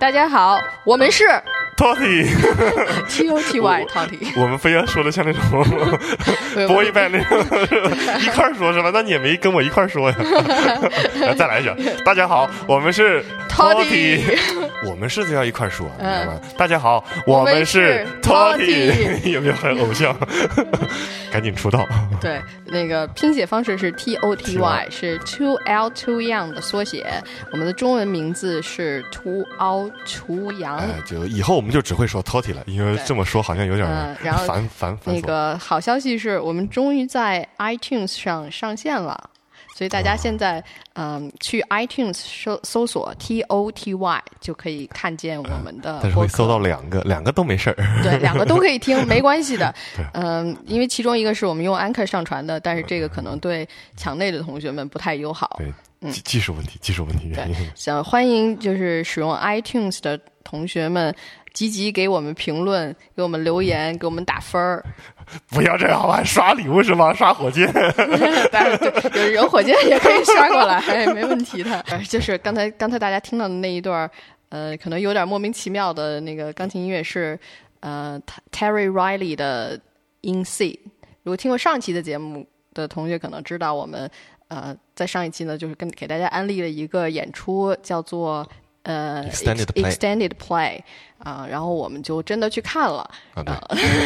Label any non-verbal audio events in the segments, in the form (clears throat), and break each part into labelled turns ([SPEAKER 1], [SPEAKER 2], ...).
[SPEAKER 1] 大家好，我们是 Totty，T (laughs) O T Y Totty。
[SPEAKER 2] 我们非要说的像那种
[SPEAKER 1] 不
[SPEAKER 2] boy band 那种，一块儿说是吧？那你也没跟我一块儿说呀。(laughs) 来再来一句，大家好，我们是
[SPEAKER 1] Totty
[SPEAKER 2] 我们是就要一块儿说，你知
[SPEAKER 1] 嗯
[SPEAKER 2] 道吗？大家好，我们是 Totty，(laughs) 有没有很偶像？赶紧出道。(laughs)
[SPEAKER 1] 对，那个拼写方式是 T O T Y，是 Too L Too Young 的缩写。我们的中文名字是 Too TO YANG。
[SPEAKER 2] 哎，就以后我们就只会说 Totty 了，因为这么说好像有点
[SPEAKER 1] 嗯然后
[SPEAKER 2] 烦烦烦
[SPEAKER 1] 那。个好消息是我们终于在 iTunes 上上线了，所以大家现在嗯去 iTunes 搜搜索 T O T Y 就可以看见我们的。
[SPEAKER 2] 但是会搜到两个，两个都没事儿。
[SPEAKER 1] 对，两个都可以听，(laughs) 没关系的
[SPEAKER 2] 对。
[SPEAKER 1] 嗯，因为其中一个是我们用 Anchor 上传的，但是这个可能对墙内的同学们不太友好。
[SPEAKER 2] 对，技技术问题，技术问题原因。
[SPEAKER 1] 想欢迎就是使用 iTunes 的同学们积极给我们评论，给我们留言，给我们打分儿。(laughs)
[SPEAKER 2] 不要这样吧，(laughs) 刷礼物是吗？刷火箭。(laughs)
[SPEAKER 1] 当然，对，有有火箭也可以刷过来，哎，没问题的。呃就是刚才刚才大家听到的那一段儿，呃，可能有点莫名其妙的那个钢琴音乐是呃 Terry Riley 的 In C。如果听过上期的节目的同学可能知道，我们呃在上一期呢，就是跟给大家安利了一个演出，叫做呃
[SPEAKER 2] Extended play
[SPEAKER 1] Extended Play 啊、然后我们就真的去看了，
[SPEAKER 2] 啊，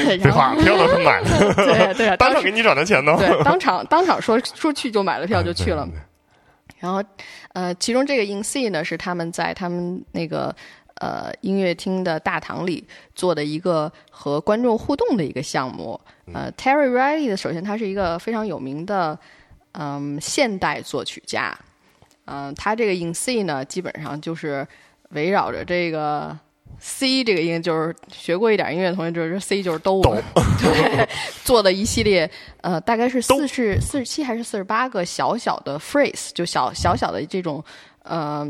[SPEAKER 2] 废话，票都是买的，
[SPEAKER 1] 对对啊，(laughs) (laughs) (laughs) 当
[SPEAKER 2] 场给你转的钱呢。
[SPEAKER 1] 对当场当场说说去就买了票就去了。然后，呃，其中这个 In C 呢，是他们在他们那个呃音乐厅的大堂里做的一个和观众互动的一个项目。呃，Terry Riley 的，首先他是一个非常有名的嗯现代作曲家。嗯、他这个 In C 呢，基本上就是围绕着这个 C 这个音，就是学过一点音乐的同学知道，这 C 就是哆，
[SPEAKER 2] 哆 (laughs)
[SPEAKER 1] 对，做的一系列呃，大概是
[SPEAKER 2] 哆
[SPEAKER 1] 四十四十七还是四十八个小小的 phrase，就小小小的这种呃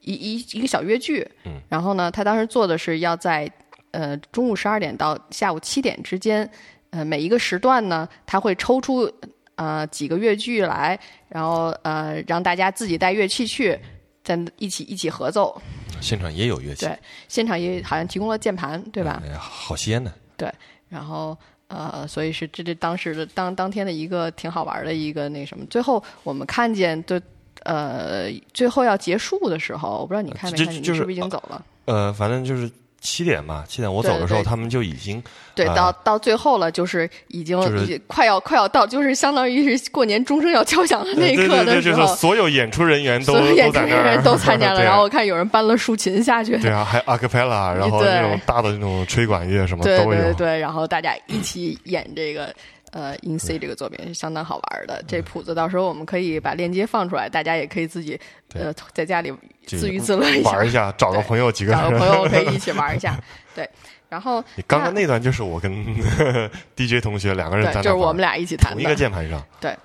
[SPEAKER 1] 一一一个小乐句。
[SPEAKER 2] 嗯，
[SPEAKER 1] 然后呢，他当时做的是要在呃中午十二点到下午七点之间，呃每一个时段呢，他会抽出呃几个乐句来，然后呃让大家自己带乐器去。在一起一起合奏，
[SPEAKER 2] 现场也有乐器，
[SPEAKER 1] 对现场也好像提供了键盘，对吧？
[SPEAKER 2] 哎呀，好些呢。对。
[SPEAKER 1] 然后呃，所以是这这当时的当当天的一个挺好玩的一个那什么。最后我们看见的呃，最后要结束的时候，我不知道你看没看你是不是已经走了？
[SPEAKER 2] 呃，反正就是七点吧，七点我走的时候，
[SPEAKER 1] 对。
[SPEAKER 2] 他们就已经
[SPEAKER 1] 对，
[SPEAKER 2] 啊
[SPEAKER 1] 到到最后了，就是已经
[SPEAKER 2] 就是
[SPEAKER 1] 已经快要快要到，就是相当于是过年钟声要敲响的那一刻
[SPEAKER 2] 对对对，就是
[SPEAKER 1] 的时候。
[SPEAKER 2] 所有演出人员都
[SPEAKER 1] 所有演
[SPEAKER 2] 都在那儿
[SPEAKER 1] 出人员都参加了，
[SPEAKER 2] 对 (laughs)
[SPEAKER 1] 然后我看有人搬了竖琴下去，
[SPEAKER 2] 对啊，还阿卡贝拉，然后
[SPEAKER 1] 对。
[SPEAKER 2] 那种大的那种吹管乐什么
[SPEAKER 1] 对
[SPEAKER 2] 都有。
[SPEAKER 1] 对对，然后大家一起演这个呃 In C 这个作品是相当好玩的。这谱子到时候我们可以把链接放出来，大家也可以自己呃在家里
[SPEAKER 2] 就
[SPEAKER 1] 自娱自乐一下，
[SPEAKER 2] 玩一下，找个朋友几个
[SPEAKER 1] 找个。朋友 (laughs) 可以一起玩一下。对，然后 (laughs)
[SPEAKER 2] 你刚刚那段就是我跟 (laughs) DJ 同学两个人
[SPEAKER 1] 就是我们俩一起弹
[SPEAKER 2] 同一个。键盘上。
[SPEAKER 1] 对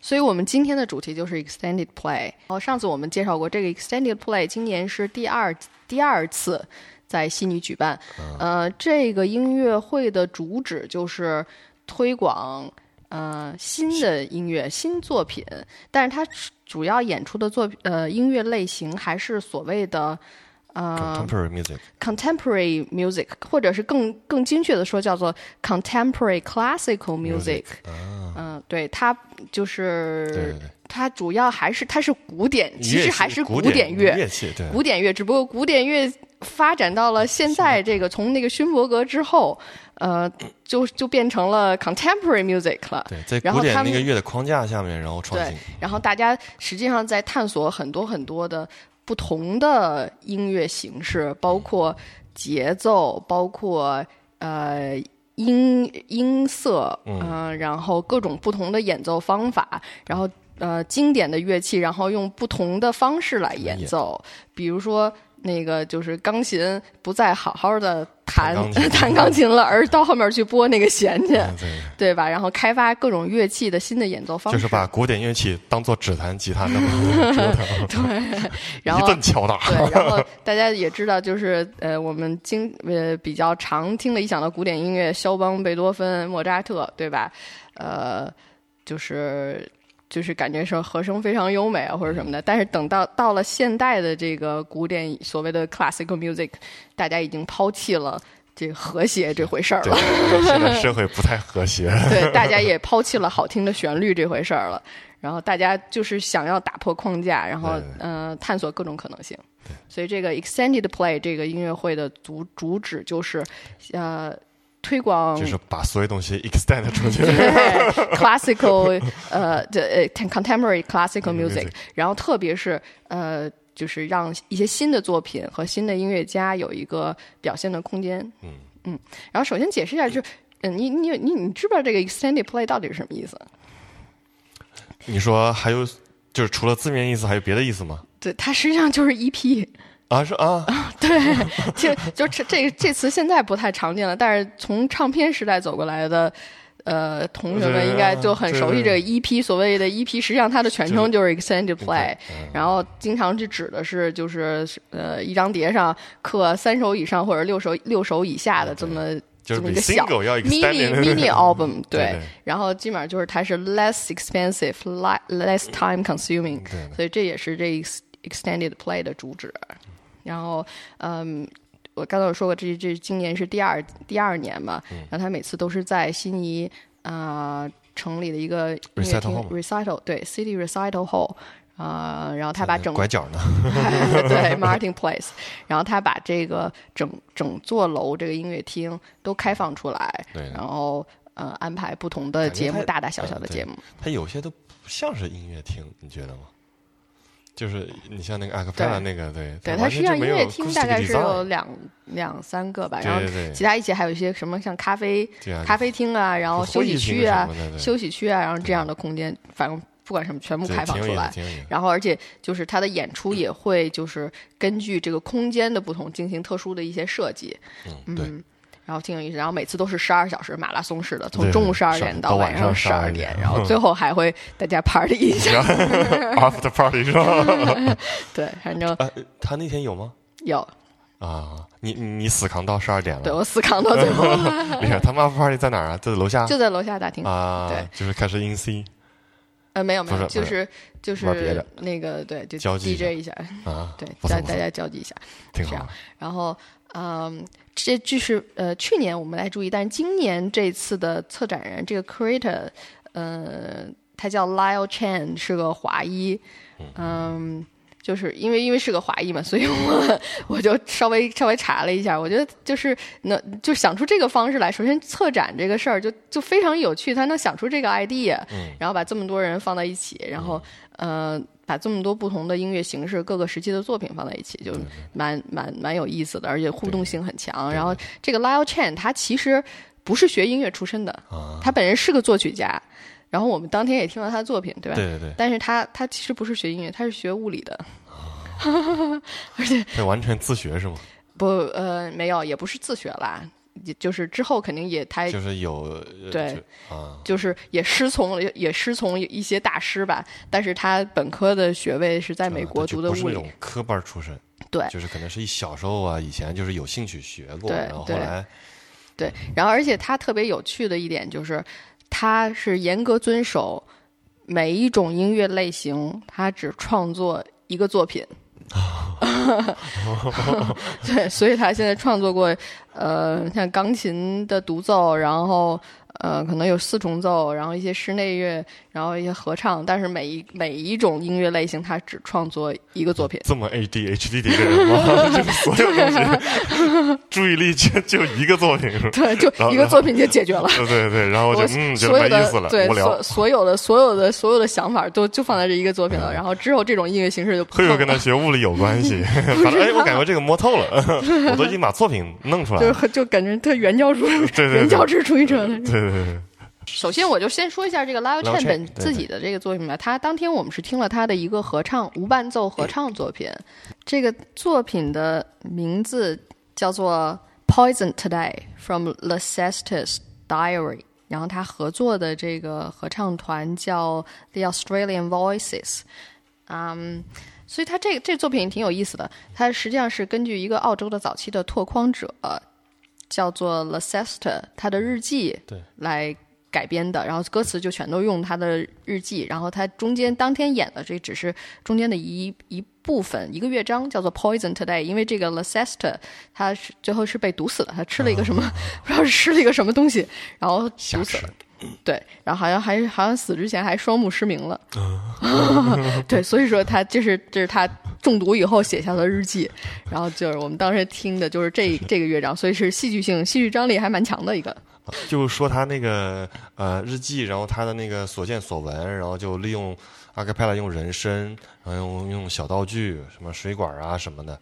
[SPEAKER 1] 所以我们今天的主题就是 Extended Play。然后上次我们介绍过，这个 Extended Play 今年是第二第二次在悉尼举办。呃，这个音乐会的主旨就是推广呃新的音乐、新作品，但是它主要演出的作品呃音乐类型还是所谓的。呃
[SPEAKER 2] Contemporary
[SPEAKER 1] music，，contemporary music，或者是更更精确的说，叫做 contemporary classical music。嗯，对，它就是
[SPEAKER 2] 啊对对对，
[SPEAKER 1] 它主要还是它是古典，其实还是
[SPEAKER 2] 古
[SPEAKER 1] 典乐，
[SPEAKER 2] 乐器，对，
[SPEAKER 1] 古典乐，只不过古典乐发展到了现在这个从那个勋伯格之后，呃，就就变成了 contemporary music 了。
[SPEAKER 2] 对，在古典
[SPEAKER 1] 然后他们
[SPEAKER 2] 那个乐的框架下面，然后创
[SPEAKER 1] 对
[SPEAKER 2] 新。，
[SPEAKER 1] 然后大家实际上在探索很多很多的不同的音乐形式，包括节奏，包括呃音音色，
[SPEAKER 2] 嗯
[SPEAKER 1] 呃然后各种不同的演奏方法，然后呃经典的乐器，然后用不同的方式来演
[SPEAKER 2] 演
[SPEAKER 1] 奏，比如说。那个就是钢琴不再好好的弹 (laughs)
[SPEAKER 2] 弹钢琴
[SPEAKER 1] 了，而到后面去拨那个弦去，
[SPEAKER 2] 嗯对，
[SPEAKER 1] 对吧？然后开发各种乐器的新的演奏方式，
[SPEAKER 2] 就是把古典乐器当做指弹、吉他那么 (laughs)
[SPEAKER 1] 对，(laughs) 然后一
[SPEAKER 2] 顿敲打。
[SPEAKER 1] 对，然后大家也知道，就是呃，我们经呃比较常听的一想到古典音乐，肖邦、贝多芬、莫扎特，对吧？呃，就是就是感觉说和声非常优美啊或者什么的。但是等到到了现代的这个古典所谓的 classical music，大家已经抛弃了这个和谐这回事儿
[SPEAKER 2] 对
[SPEAKER 1] 了。，
[SPEAKER 2] 现在 (laughs) 社会不太和谐。
[SPEAKER 1] 对，大家也抛弃了好听的旋律这回事儿了。然后大家就是想要打破框架，然后
[SPEAKER 2] 对对
[SPEAKER 1] 呃探索各种可能性。所以这个 extended play 这个音乐会的主主旨就是呃推广
[SPEAKER 2] 就是把所有东西 extend 出去。
[SPEAKER 1] 对 (laughs) classical 呃的呃 contemporary classical
[SPEAKER 2] Music
[SPEAKER 1] music，然后特别是呃就是让一些新的作品和新的音乐家有一个表现的空间。
[SPEAKER 2] 嗯
[SPEAKER 1] 嗯，然后首先解释一下，就是嗯你你你你知不知道这个 extended play 到底是什么意思？
[SPEAKER 2] 你说还有，就是除了字面意思，还有别的意思吗？
[SPEAKER 1] 对，它实际上就是 EP。
[SPEAKER 2] 啊，是啊，(laughs)
[SPEAKER 1] 对，就就这这这词现在不太常见了，但是从唱片时代走过来的。呃，同学们应该就很熟悉这个 EP，所谓的 EP，实际上它的全称就是 extended play，然后经常就指的是就是呃一张碟上刻三首以上或者六首六首以下的这么
[SPEAKER 2] 就是比
[SPEAKER 1] 这么一个小 mini mini (laughs) album，
[SPEAKER 2] 对
[SPEAKER 1] 然后基本上就是它是 less expensive, li- less time consuming，所以这也是这 extended play 的主旨。然后，嗯，我刚才有说过，这这今年是第二第二年嘛，
[SPEAKER 2] 嗯
[SPEAKER 1] 然后他每次都是在悉尼啊、呃城里的一个音乐
[SPEAKER 2] Recital
[SPEAKER 1] 厅 recital 对 City Recital Hall 啊、然后他把整
[SPEAKER 2] 拐角呢，(laughs)
[SPEAKER 1] 对 Martin Place，然后他把这个整整座楼这个音乐厅都开放出来，
[SPEAKER 2] 对
[SPEAKER 1] 然后呃安排不同的节目，大大小小的节目。
[SPEAKER 2] 它有些都不像是音乐厅，你觉得吗？就是你像那个阿克菲拉那个，对，
[SPEAKER 1] 对，
[SPEAKER 2] 它
[SPEAKER 1] 它实际上音乐厅大概是有两两三个吧，然后其他一些还有一些什么像咖啡
[SPEAKER 2] 啊
[SPEAKER 1] 咖啡厅啊，然后休息区啊休息区啊，然后这样的空间，反正不管什么全部开放出来。然后，而且就是它的演出也会就是根据这个空间的不同进行特殊的一些设计，
[SPEAKER 2] 嗯，对，
[SPEAKER 1] 然后挺有意思。然后每次都是十二小时马拉松式的，从中午十二点
[SPEAKER 2] 到晚
[SPEAKER 1] 晚上十二点，
[SPEAKER 2] 点
[SPEAKER 1] 然后最后还会大家 party 一下。(laughs)
[SPEAKER 2] after party 是吧？(laughs)
[SPEAKER 1] 对，反正
[SPEAKER 2] 啊，他那天有吗？
[SPEAKER 1] 有，
[SPEAKER 2] 啊，你你你死扛到十二点了，
[SPEAKER 1] 对我死扛到最后，(laughs)
[SPEAKER 2] 厉害！他们 after party 在哪儿啊？在楼下
[SPEAKER 1] 就在楼下大厅。
[SPEAKER 2] 啊，
[SPEAKER 1] 对，
[SPEAKER 2] 就是开始 in C
[SPEAKER 1] 呃，没有没有，就是就是
[SPEAKER 2] 玩别的
[SPEAKER 1] 那个对，就
[SPEAKER 2] 交际一下
[SPEAKER 1] DJ 一下，
[SPEAKER 2] 啊，
[SPEAKER 1] 对，大大家交际一下。
[SPEAKER 2] 挺好。
[SPEAKER 1] 然后，嗯，这就是呃，去年我们来注意，但是今年这次的策展人这个 creator，呃，他叫 Lyle Chen，是个华裔，嗯。就是因为因为是个华裔嘛，所以我我就稍微稍微查了一下，我觉得就是能就想出这个方式来。首先策展这个事儿就就非常有趣，他能想出这个 idea，、然后把这么多人放在一起，然后呃把这么多不同的音乐形式、各个时期的作品放在一起，就蛮蛮蛮有意思的，而且互动性很强。然后这个 Lyle Chen 他其实不是学音乐出身的，
[SPEAKER 2] 啊
[SPEAKER 1] 他本人是个作曲家。然后我们当天也听了他的作品，对吧？
[SPEAKER 2] 对对对，
[SPEAKER 1] 但是他他其实不是学音乐，他是学物理的，(laughs) 而且
[SPEAKER 2] 这完全自学是吗？
[SPEAKER 1] 不呃没有，也不是自学啦，也就是之后肯定也他
[SPEAKER 2] 就是有呃
[SPEAKER 1] 对
[SPEAKER 2] 就啊，
[SPEAKER 1] 就是也师从了也师从一些大师吧，但是他本科的学位是在美国读的物理
[SPEAKER 2] 不是那种，科班出身，
[SPEAKER 1] 对。
[SPEAKER 2] 就是可能是一小时候啊，以前就是有兴趣学过，
[SPEAKER 1] 对
[SPEAKER 2] 然后后来。
[SPEAKER 1] 对，然后而且他特别有趣的一点就是，他是严格遵守每一种音乐类型，他只创作一个作品。(laughs) 对，所以他现在创作过，呃，像钢琴的独奏，然后呃，可能有四重奏，然后一些室内乐，然后一些合唱，但是每一每一种音乐类型，他只创作一个作品。
[SPEAKER 2] 这么 ADHD 的一个人吗？(laughs) 就是所有东西注意力就就一个作品，是吧
[SPEAKER 1] 对，就一个作品就解决了。
[SPEAKER 2] 对对对，然后
[SPEAKER 1] 我
[SPEAKER 2] 就嗯，就没意思了，
[SPEAKER 1] 的对所。所有的所有的所有的想法都就放在这一个作品了，然后之后这种音乐形式就不
[SPEAKER 2] 会不会跟他学物理有关系？(laughs) 反正哎，我感觉这个摸透了，我都已经把作品弄出来了。(laughs)
[SPEAKER 1] 就就感觉特原教主
[SPEAKER 2] 对对对
[SPEAKER 1] 原教旨主义者的。
[SPEAKER 2] 对对对，
[SPEAKER 1] 首先，我就先说一下这个 Chen
[SPEAKER 2] Chen，
[SPEAKER 1] 本自己的这个作品吧。他当天我们是听了他的一个合唱无伴奏合唱作品，这个作品的名字叫做《Poison Today》from l e c e s t e s Diary。然后他合作的这个合唱团叫 The Australian Voices，嗯，所以他这个这个作品挺有意思的。他实际上是根据一个澳洲的早期的拓荒者，叫做 Leicester，他的日记
[SPEAKER 2] 对。
[SPEAKER 1] 来改编的，然后歌词就全都用他的日记，然后他中间当天演的这只是中间的一一部分，一个乐章叫做 Poison Today，因为这个 Leicester 他是最后是被毒死了，他吃了一个什么、不知道是吃了一个什么东西，然后毒死了。对，然后好像还好像死之前还双目失明了，(laughs) 对，所以说他就是这是他中毒以后写下的日记，然后就是我们当时听的就是这这个乐章，所以是戏剧性、戏剧张力还蛮强的一个。(laughs)
[SPEAKER 2] 就说他那个呃日记，然后他的那个所见所闻，然后就利用阿卡派拉用人声，然后用用小道具，什么水管啊什么的，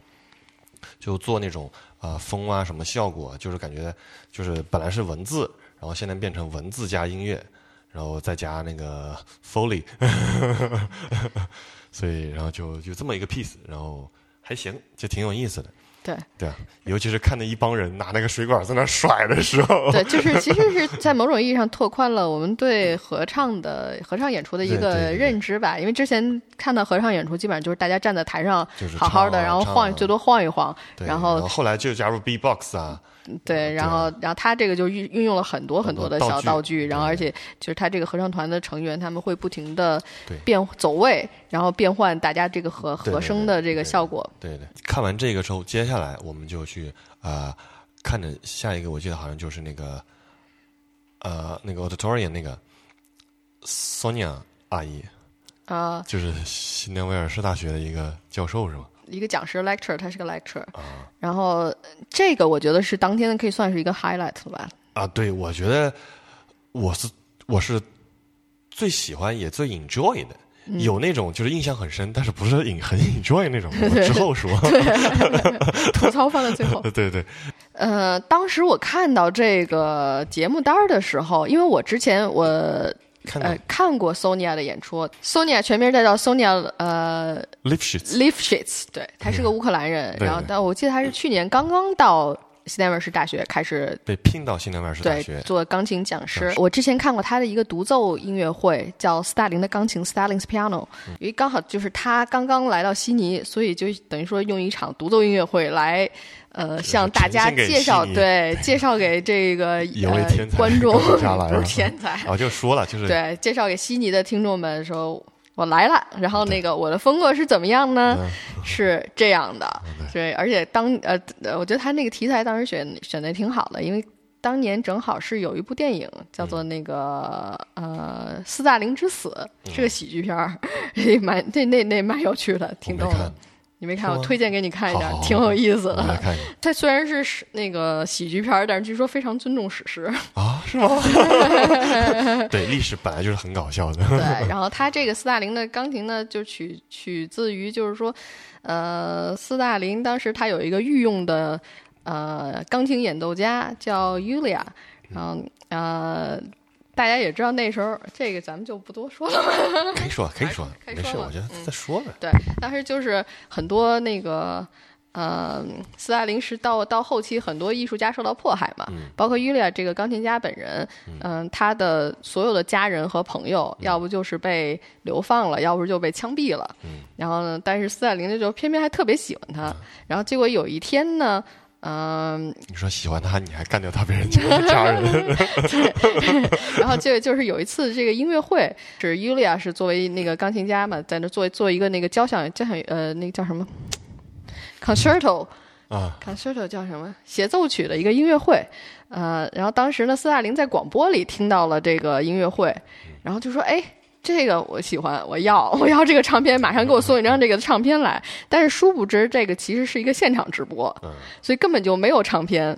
[SPEAKER 2] 就做那种啊、呃风啊什么效果，就是感觉就是本来是文字，然后现在变成文字加音乐，然后再加那个 Foley，(laughs) 所以然后就就这么一个 piece，然后还行，就挺有意思的。
[SPEAKER 1] 对
[SPEAKER 2] 对啊，尤其是看那一帮人拿那个水管在那甩的时候，
[SPEAKER 1] 对，就是 (laughs) 其实是在某种意义上拓宽了我们对合唱的合唱演出的一个认知吧。因为之前看到合唱演出，基本上就是大家站在台上
[SPEAKER 2] 就是
[SPEAKER 1] 好好的，然后晃最多晃一晃，
[SPEAKER 2] 对
[SPEAKER 1] 然后
[SPEAKER 2] 后来就加入 B-box 啊，
[SPEAKER 1] 对，然后然后他这个就运运用了很多很多的小道具，然后而且就是他这个合唱团的成员他们会不停的
[SPEAKER 2] 对
[SPEAKER 1] 变走位，然后变换大家这个和和声的这个效果。
[SPEAKER 2] 对对。看完这个之后，接下来我们就去啊、呃看着下一个，我记得好像就是那个呃那个 auditorium 那个 Sonia 阿姨，
[SPEAKER 1] 啊、
[SPEAKER 2] 就是新南威尔士大学的一个教授是吗？
[SPEAKER 1] 一个讲师 lecture，他是个 lecture，、
[SPEAKER 2] 啊
[SPEAKER 1] 然后呃这个我觉得是当天的可以算是一个 highlight 了吧。
[SPEAKER 2] 啊，对，我觉得我是我是最喜欢也最 enjoy 的。
[SPEAKER 1] 嗯
[SPEAKER 2] 有那种就是印象很深，但是不是很很 enjoy 那种，(laughs) 我之后说。(laughs)
[SPEAKER 1] 吐槽放在最后。(laughs)
[SPEAKER 2] 对对，
[SPEAKER 1] 呃，当时我看到这个节目单儿的时候，因为我之前我
[SPEAKER 2] 看
[SPEAKER 1] 呃看过 Sonia 的演出，Sonia 全名叫 Sonia 呃 Lifshitz，Lifshitz，对，他是个乌克兰人，然后但我记得他是去年刚刚到西南威尔士大学开始
[SPEAKER 2] 被聘到新南威尔士大
[SPEAKER 1] 对
[SPEAKER 2] 学。
[SPEAKER 1] 做钢琴讲师。我之前看过他的一个独奏音乐会，叫斯大林的钢琴 （Stalin's Piano），因为刚好就是他刚刚来到悉尼，所以就等于说用一场独奏音乐会来。呃，向大家介绍对介绍给这个呃 (laughs)
[SPEAKER 2] 有位天才
[SPEAKER 1] 观众不是天才，
[SPEAKER 2] 啊，就说了，就是
[SPEAKER 1] 对，介绍给悉尼的听众们说，我来了。然后那个我的风格是怎么样呢？
[SPEAKER 2] 嗯
[SPEAKER 1] 是这样的，(laughs) 对，而且当呃，呃我觉得他那个题材当时选选的挺好的，因为当年正好是有一部电影叫做那个、呃《斯大林之死》，是个喜剧片儿，(laughs) 也蛮那那那蛮有趣的，挺逗的。你没看？我推荐给你看一下
[SPEAKER 2] 好好，好
[SPEAKER 1] 挺有意思的。
[SPEAKER 2] 我来看
[SPEAKER 1] 它虽然是史那个喜剧片儿，但是据说非常尊重史实。
[SPEAKER 2] 啊，是吗？(laughs) 对，历史本来就是很搞笑的。
[SPEAKER 1] 对，然后他这个斯大林的钢琴呢，就取取自于就是说，呃，斯大林当时他有一个御用的呃钢琴演奏家叫 Yulia，然后呃。大家也知道那时候，这个咱们就不多说了。
[SPEAKER 2] 可以说，(laughs) 可以说，没事，我觉得再说呗。
[SPEAKER 1] 对，当时就是很多那个，嗯，斯大林是到到后期很多艺术家受到迫害嘛，包括伊利亚这个钢琴家本人，嗯、他的所有的家人和朋友，要不就是被流放了，要不就被枪毙了。然后呢，但是斯大林呢就偏偏还特别喜欢他，然后结果有一天呢。嗯，
[SPEAKER 2] 你说喜欢他，你还干掉他别人家的家人，(laughs) (laughs)
[SPEAKER 1] 然后就就是有一次这个音乐会，是尤利亚是作为那个钢琴家嘛，在那做做一个那个交响交响呃那个叫什么？concerto
[SPEAKER 2] 啊。
[SPEAKER 1] concerto 叫什么？协奏曲的一个音乐会，呃，然后当时呢，斯大林在广播里听到了这个音乐会，然后就说：“哎，这个我喜欢，我要我要这个唱片，马上给我送一张这个唱片来。”但是殊不知，这个其实是一个现场直播，所以根本就没有唱片。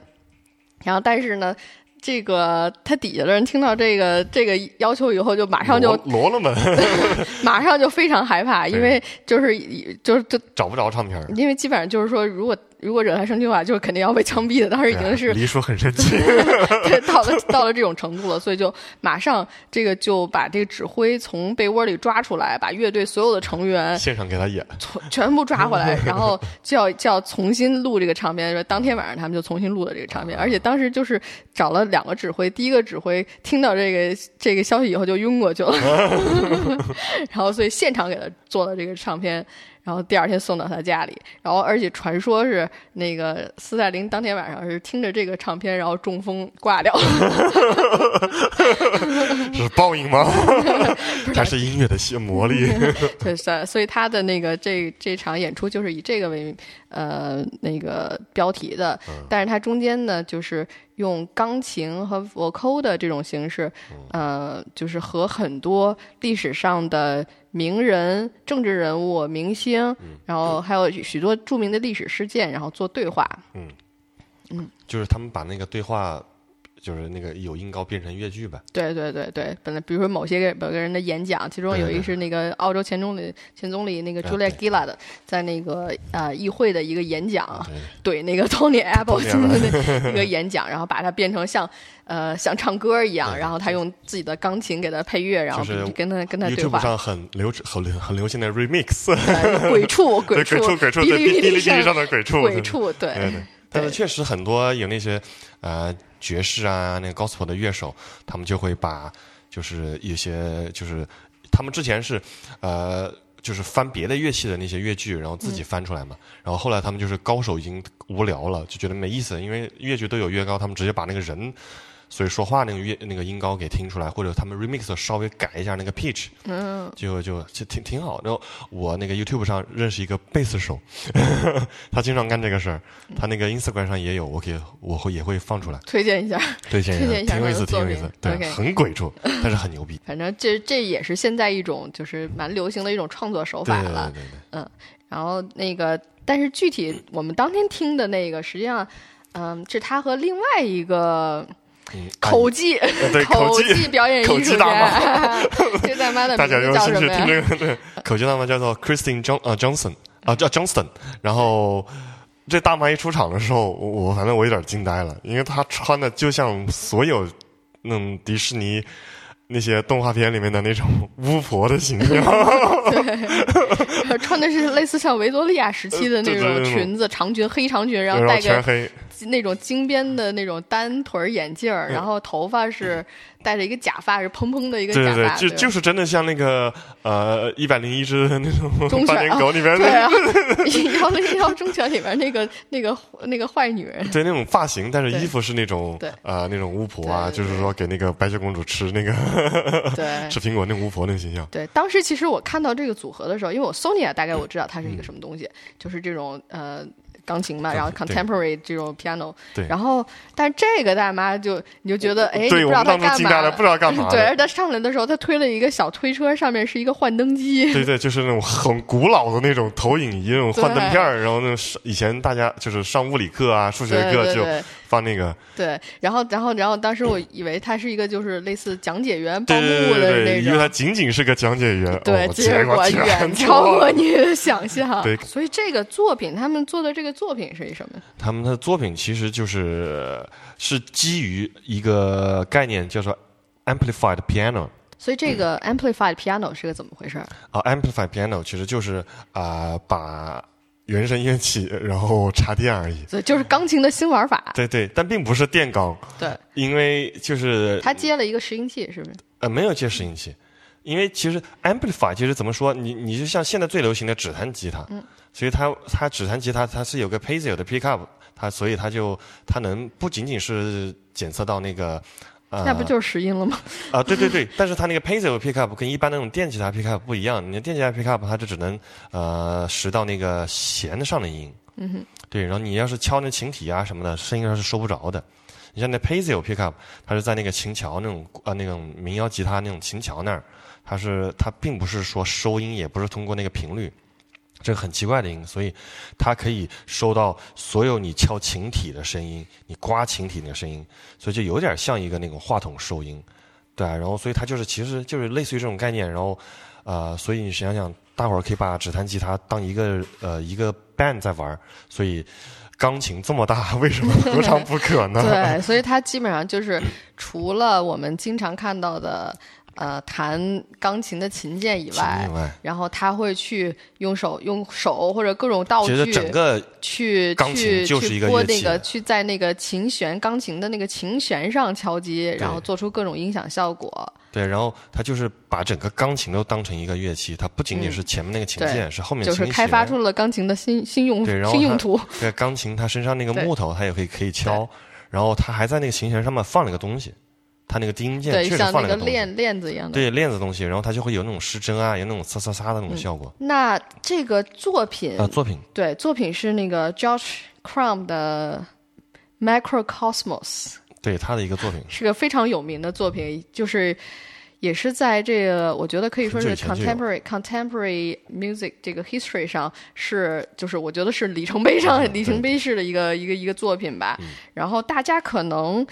[SPEAKER 1] 然后，但是呢。这个他底下的人听到这个这个要求以后，就马上就
[SPEAKER 2] 罗罗了门，(laughs)
[SPEAKER 1] 马上就非常害怕，因为就是就是就
[SPEAKER 2] 找不着唱片。
[SPEAKER 1] 因为基本上就是说，如果如果惹他生气的话，就是肯定要被枪毙的。当时已经是
[SPEAKER 2] 对黎叔很生气，(laughs)
[SPEAKER 1] 对到了到了这种程度了，所以就马上这个就把这个指挥从被窝里抓出来，把乐队所有的成员
[SPEAKER 2] 现场给他演。
[SPEAKER 1] 从全部抓回来，然后就要就要重新录这个唱片。说当天晚上他们就重新录了这个唱片，而且当时就是找了两个指挥，第一个指挥听到这个这个消息以后就晕过去了，(laughs) 然后所以现场给他做了这个唱片。然后第二天送到他家里，然后而且传说是那个斯大林当天晚上是听着这个唱片，然后中风挂掉。(laughs)
[SPEAKER 2] 是报应吗？它是音乐的魔力？(laughs)
[SPEAKER 1] 对，所以他的那个这这场演出就是以这个为呃那个标题的，但是它中间呢就是用钢琴和 vocal 的这种形式，呃，就是和很多历史上的名人、政治人物、明星，然后还有许多著名的历史事件，然后做对话。
[SPEAKER 2] 嗯嗯，就是他们把那个对话。就是那个有音高变成越剧呗。
[SPEAKER 1] 对对对对，本来比如说某些个某个人的演讲，其中有一个是那个澳洲前总理前总理那个 Julia Gillard 在那个呃议会的一个演讲，怼那个 Tony Abbott 的一个演讲，然后把它变成像呃像唱歌一样，然后他用自己的钢琴给他配乐，然后跟他跟他对话。
[SPEAKER 2] 上很流很流很流行的 remix，
[SPEAKER 1] 鬼畜
[SPEAKER 2] 鬼畜鬼畜
[SPEAKER 1] 哔哩哔哩
[SPEAKER 2] 上的鬼畜 (laughs)
[SPEAKER 1] 鬼畜对。
[SPEAKER 2] 但是确实很多有那些呃。爵士啊，那个 gospel 的乐手，他们就会把就是一些就是他们之前是呃就是翻别的乐器的那些乐句，然后自己翻出来嘛。然后后来他们就是高手已经无聊了，就觉得没意思，因为乐句都有乐高，他们直接把那个人。所以说话那个乐那个音高给听出来，或者他们 remix 稍微改一下那个 pitch，
[SPEAKER 1] 嗯，
[SPEAKER 2] 就就就挺挺好。然后我那个 YouTube 上认识一个贝斯手，(laughs) 他经常干这个事儿，他那个 Instagram 上也有，我给我会也会放出来，
[SPEAKER 1] 推荐一下，
[SPEAKER 2] 推荐
[SPEAKER 1] 一下，
[SPEAKER 2] 挺有意思，挺有意思，对，很鬼畜，但是很牛逼。(laughs)
[SPEAKER 1] 反正这这也是现在一种就是蛮流行的一种创作手法了，
[SPEAKER 2] 对对对，
[SPEAKER 1] 嗯。然后那个，但是具体我们当天听的那个，实际上，嗯，是他和另外一个。口技，对 (laughs) 口技表演艺术家，(laughs) 这大妈的 (laughs)
[SPEAKER 2] 大家有
[SPEAKER 1] 兴
[SPEAKER 2] 趣听这个？对，口技大妈叫做 Christine John 啊 Johnson 啊叫 Johnston。然后这大妈一出场的时候，我反正我有点惊呆了，因为她穿的就像所有那种迪士尼那些动画片里面的那种巫婆的形象。
[SPEAKER 1] 对，穿的是类似像维多利亚时期的那种裙子，长裙黑长裙，然后戴个。那种金边的那种单腿眼镜儿，然后头发是戴着一个假发，是蓬蓬的一个假发，
[SPEAKER 2] 对对，就就是真的像那个呃一百零一只那种
[SPEAKER 1] 忠犬
[SPEAKER 2] 狗里边 (laughs)
[SPEAKER 1] 对啊，幺零幺忠犬里边那个那个那个坏女人，
[SPEAKER 2] 对那种发型，但是衣服是那种对啊那种巫婆啊，就是说给那个白雪公主吃那个
[SPEAKER 1] 对。(laughs)
[SPEAKER 2] 吃苹果那巫婆那个形象。
[SPEAKER 1] 对，当时其实我看到这个组合的时候，因为我 Sonia，大概我知道它是一个什么东西，就是这种呃。钢琴嘛，然后 contemporary 这种 piano，
[SPEAKER 2] 对，
[SPEAKER 1] 然后但是这个大妈就你就觉得哎，不知道
[SPEAKER 2] 她
[SPEAKER 1] 干嘛，
[SPEAKER 2] 不知道干嘛。
[SPEAKER 1] 对，而她上来的时候，她推了一个小推车，上面是一个幻灯机。
[SPEAKER 2] 对对，就是那种很古老的那种投影仪，那种幻灯片然后那种以前大家就是上物理课啊、数学课就。放那个
[SPEAKER 1] 对，然后然后然后当时我以为他是一个就是类似讲解员报幕的那种，
[SPEAKER 2] 因为他仅仅是个讲解员，
[SPEAKER 1] 对，结果远超过你的想象。
[SPEAKER 2] 对，
[SPEAKER 1] 所以这个作品他们做的这个作品是一什么？
[SPEAKER 2] 他们的作品其实就是是基于一个概念叫做 amplified piano。
[SPEAKER 1] 所以这个 amplified piano 是个怎么回事？
[SPEAKER 2] 啊，amplified piano 其实就是啊把。原声乐器，然后插电而已。
[SPEAKER 1] 对，就是钢琴的新玩法。
[SPEAKER 2] 对对，但并不是电钢。
[SPEAKER 1] 对，
[SPEAKER 2] 因为就是
[SPEAKER 1] 它接了一个拾音器，是不是？
[SPEAKER 2] 呃，没有接拾音器，因为其实 amplify 其实怎么说，你你就像现在最流行的指弹吉他，
[SPEAKER 1] 嗯，
[SPEAKER 2] 所以它它指弹吉他它是有个 Pasio 的 pickup，它所以它就它能不仅仅是检测到那个。
[SPEAKER 1] 那不就是拾音了吗？(laughs)
[SPEAKER 2] 啊，对对对，但是它那个 Pasio pickup 跟一般那种电吉他 pickup 不一样，你的电吉他 pickup 它就只能呃拾到那个弦上的音。
[SPEAKER 1] 嗯哼。
[SPEAKER 2] 对，然后你要是敲那琴体啊什么的，声音上是收不着的。你像那 Pasio pickup，它是在那个琴桥那种呃那种民谣吉他那种琴桥那儿，它是它并不是说收音，也不是通过那个频率。这很奇怪的音，所以它可以收到所有你敲琴体的声音，你刮琴体那个声音，所以就有点像一个那种话筒收音，对。然后，所以它就是其实就是类似于这种概念。然后，呃，所以你想想，大伙儿可以把指弹吉他当一个呃一个 band 在玩儿，所以钢琴这么大，为什么何尝不可呢？(laughs)
[SPEAKER 1] 对，所以它基本上就是除了我们经常看到的。呃弹钢琴的琴键以外
[SPEAKER 2] 以，外，
[SPEAKER 1] 然后他会去用手用手或者各种道
[SPEAKER 2] 觉得
[SPEAKER 1] 具
[SPEAKER 2] 整个
[SPEAKER 1] 去
[SPEAKER 2] 钢琴
[SPEAKER 1] 去
[SPEAKER 2] 就是
[SPEAKER 1] 去
[SPEAKER 2] 一个乐器
[SPEAKER 1] 拨那个去在那个琴弦钢琴的那个琴弦上敲击，然后做出各种音响效果。
[SPEAKER 2] 对，然后他就是把整个钢琴都当成一个乐器，它不仅仅是前面那个琴键，是后面
[SPEAKER 1] 就是开发出了钢琴的新新用
[SPEAKER 2] 对然后
[SPEAKER 1] 新用途。
[SPEAKER 2] 对，钢琴它身上那个木头，它也可以可以敲，然后它还在那个琴弦上面放了个东西，它那个低音键
[SPEAKER 1] 对，
[SPEAKER 2] 确实
[SPEAKER 1] 像
[SPEAKER 2] 放了个
[SPEAKER 1] 链链子一样的。
[SPEAKER 2] 对链子东西，然后它就会有那种失真啊，有那种沙沙沙的
[SPEAKER 1] 嗯
[SPEAKER 2] 那种效果。
[SPEAKER 1] 那这个作品，
[SPEAKER 2] 啊，作品。
[SPEAKER 1] 对，作品是那个 George Crumb 的 Microcosmos，
[SPEAKER 2] 对他的一个作品，
[SPEAKER 1] 是个非常有名的作品，就是也是在这个我觉得可以说是 contemporary contemporary music 这个 history 上是就是我觉得是里程碑上、
[SPEAKER 2] 嗯
[SPEAKER 1] 里程碑式的一个一个一个作品吧。然后大家可能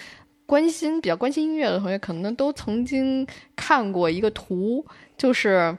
[SPEAKER 1] 关心比较关心音乐的同学，可能都曾经看过一个图，就是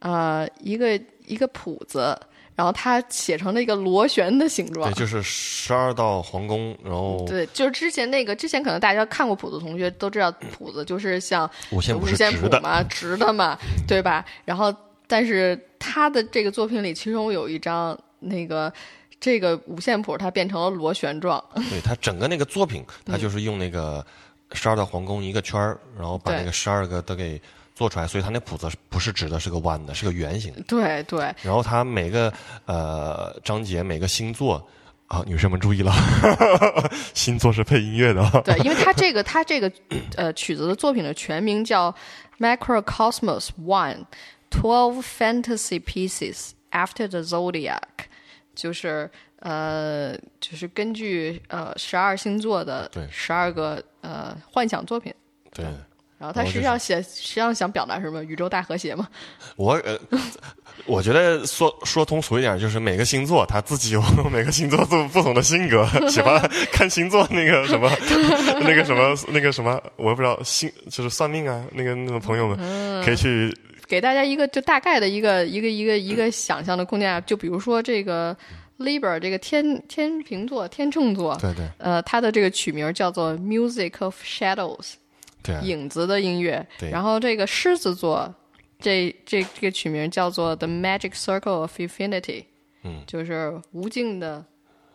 [SPEAKER 1] 呃一个一个谱子。然后它写成了一个螺旋的形状
[SPEAKER 2] 对，，就是十二道皇宫，然后
[SPEAKER 1] 对，就是之前那个，之前可能大家看过谱子，同学都知道谱子就是像
[SPEAKER 2] 五线谱
[SPEAKER 1] 五线
[SPEAKER 2] 是直的，
[SPEAKER 1] 谱嘛，直的嘛，对吧？然后，但是他的这个作品里，其中有一张那个这个五线谱，它变成了螺旋状，(laughs)
[SPEAKER 2] 对它整个那个作品，它就是用那个十二道皇宫一个圈儿，然后把那个十二个都给做出来，所以它那谱子不是直的，是个弯的，是个圆形。
[SPEAKER 1] 对对，
[SPEAKER 2] 然后它每个呃章节每个星座啊，女生们注意了，(laughs) 星座是配音乐的啊。
[SPEAKER 1] 对，因为 (laughs) 它这个它这个呃曲子的作品的全名叫 Macrocosmos One Twelve Fantasy Pieces After the Zodiac，就是呃就是根据呃十二星座的
[SPEAKER 2] 对
[SPEAKER 1] 十二个呃幻想作品。
[SPEAKER 2] 对，
[SPEAKER 1] 然后他实际上写，实际上想表达什么？宇宙大和谐嘛。(laughs)
[SPEAKER 2] 我呃，(laughs) 我觉得说说通俗一点，就是每个星座他自己有 (laughs) 每个星座都不同的性格，喜欢看星座那个什么那个什么那个什么，我也不知道星就是算命啊，那个那个朋友们可以去
[SPEAKER 1] 给大家一个就大概的一个一个一个一个想象的空间啊，就比如说这个 Libra 这个天天平座天秤座，
[SPEAKER 2] 对对。
[SPEAKER 1] 呃，它的这个曲名叫做 Music of Shadows，
[SPEAKER 2] 对。啊
[SPEAKER 1] 影子的音乐。
[SPEAKER 2] 对。
[SPEAKER 1] 然后这个狮子座，这这这个曲名叫做 The Magic Circle of Infinity，
[SPEAKER 2] 嗯，
[SPEAKER 1] 就是无尽的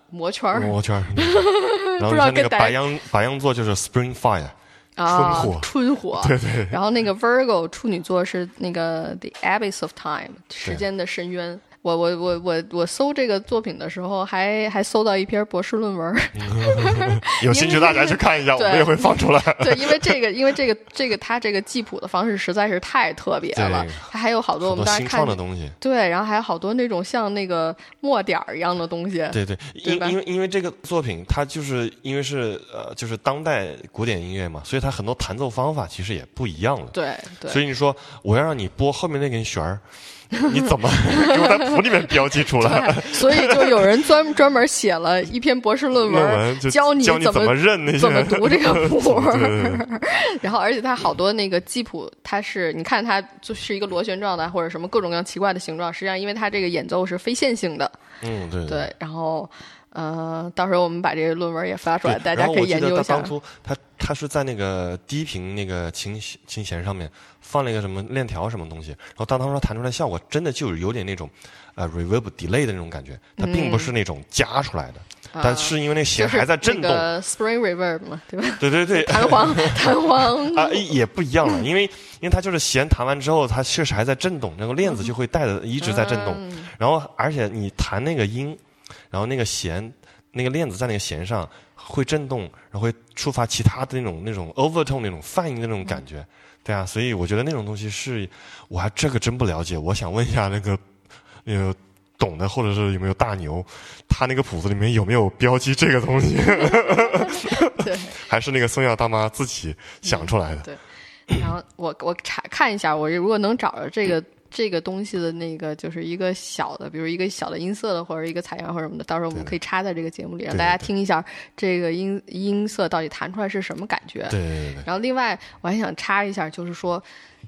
[SPEAKER 1] 魔圈儿
[SPEAKER 2] 魔圈儿，(laughs) 然后
[SPEAKER 1] 不知
[SPEAKER 2] 你看那个白羊白羊座就是 Spring Fire，
[SPEAKER 1] 啊，
[SPEAKER 2] 春火。(laughs)
[SPEAKER 1] 春火，
[SPEAKER 2] 对对。
[SPEAKER 1] 然后那个 Virgo 处女座是那个 The Abyss of Time 时间的深渊。我我我我我搜这个作品的时候还，还搜到一篇博士论文。(laughs)
[SPEAKER 2] 有兴趣大家去看一下，我们也会放出来。
[SPEAKER 1] 对，因为这个，因为这个这个他这个记谱的方式实在是太特别了
[SPEAKER 2] 对，
[SPEAKER 1] 它还有好多我们当时看
[SPEAKER 2] 的东西，
[SPEAKER 1] 对，然后还有好多那种像那个墨点儿一样的东西。
[SPEAKER 2] 对对，
[SPEAKER 1] 对
[SPEAKER 2] 因因为因为这个作品，它就是因为是呃，就是当代古典音乐嘛，所以它很多弹奏方法其实也不一样了。
[SPEAKER 1] 对对
[SPEAKER 2] 所以你说我要让你拨后面那根弦儿，(laughs) 你怎么 (laughs) 给我在谱里面标记出来？
[SPEAKER 1] 对，所以就有人专 (laughs) 专门写了一篇博士论
[SPEAKER 2] 论文
[SPEAKER 1] 教你
[SPEAKER 2] 教你
[SPEAKER 1] 怎
[SPEAKER 2] 么认那些，
[SPEAKER 1] 怎么读这个谱。然后，而且它好多那个记谱，它是你看它就是一个螺旋状的，或者什么各种各样奇怪的形状。实际上，因为它这个演奏是非线性的，
[SPEAKER 2] 嗯对
[SPEAKER 1] 对。然后，呃，到时候我们把这个论文也发出来，大家可以研究一下
[SPEAKER 2] 当。初他他是在那个低频那个琴琴弦上面放了一个什么链条什么东西，然后当当说弹出来效果真的就有点那种呃 reverb delay 的那种感觉，它并不是那种加出来的，但是因为那个弦还在震动，
[SPEAKER 1] 那个 spring reverb 嘛，对吧？
[SPEAKER 2] 对对对。(laughs)
[SPEAKER 1] 弹簧，弹簧，
[SPEAKER 2] 啊，也不一样了，因为因为它就是弦弹完之后，它确实还在震动，那个链子就会带着一直在震动，
[SPEAKER 1] 嗯
[SPEAKER 2] 然后而且你弹那个音，然后那个弦那个链子在那个弦上会震动，然后会触发其他的那种那种 overtone 那种泛音的那种感觉，对啊，所以我觉得那种东西是我还这个真不了解，我想问一下那个那个懂的或者是有没有大牛，他那个谱子里面有没有标记这个东西，(laughs)
[SPEAKER 1] 对。(laughs)
[SPEAKER 2] 还是那个松雅大妈自己想出来的？
[SPEAKER 1] 对，然后我我查看一下，我如果能找着这个这个东西的那个，就是一个小的，比如一个小的音色的，或者一个采样或者什么的，到时候我们可以插在这个节目里，让大家听一下这个音音色到底弹出来是什么感觉。
[SPEAKER 2] 对对对对。
[SPEAKER 1] 然后另外我还想插一下，就是说，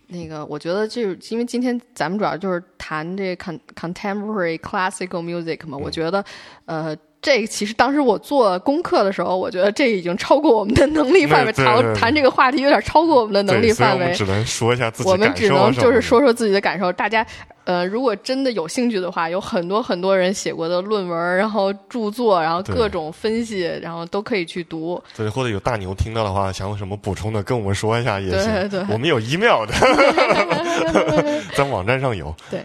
[SPEAKER 1] 那个我觉得就是因为今天咱们主要就是谈这 con contemporary classical music 嘛，我觉得呃这其实当时我做功课的时候，我觉得这已经超过我们的能力范围，谈谈这个话题有点超过我们的能力范围
[SPEAKER 2] 我们。只能说一下自己
[SPEAKER 1] 我们
[SPEAKER 2] 感受啊
[SPEAKER 1] 只能就是说说自己的感受。大家，呃，如果真的有兴趣的话，有很多很多人写过的论文，然后著作，然后各种分析，然后都可以去读。
[SPEAKER 2] 对，或者有大牛听到的话，想有什么补充的，跟我们说一下也。
[SPEAKER 1] 对
[SPEAKER 2] 我们有 email 的，在网站上有。
[SPEAKER 1] 对。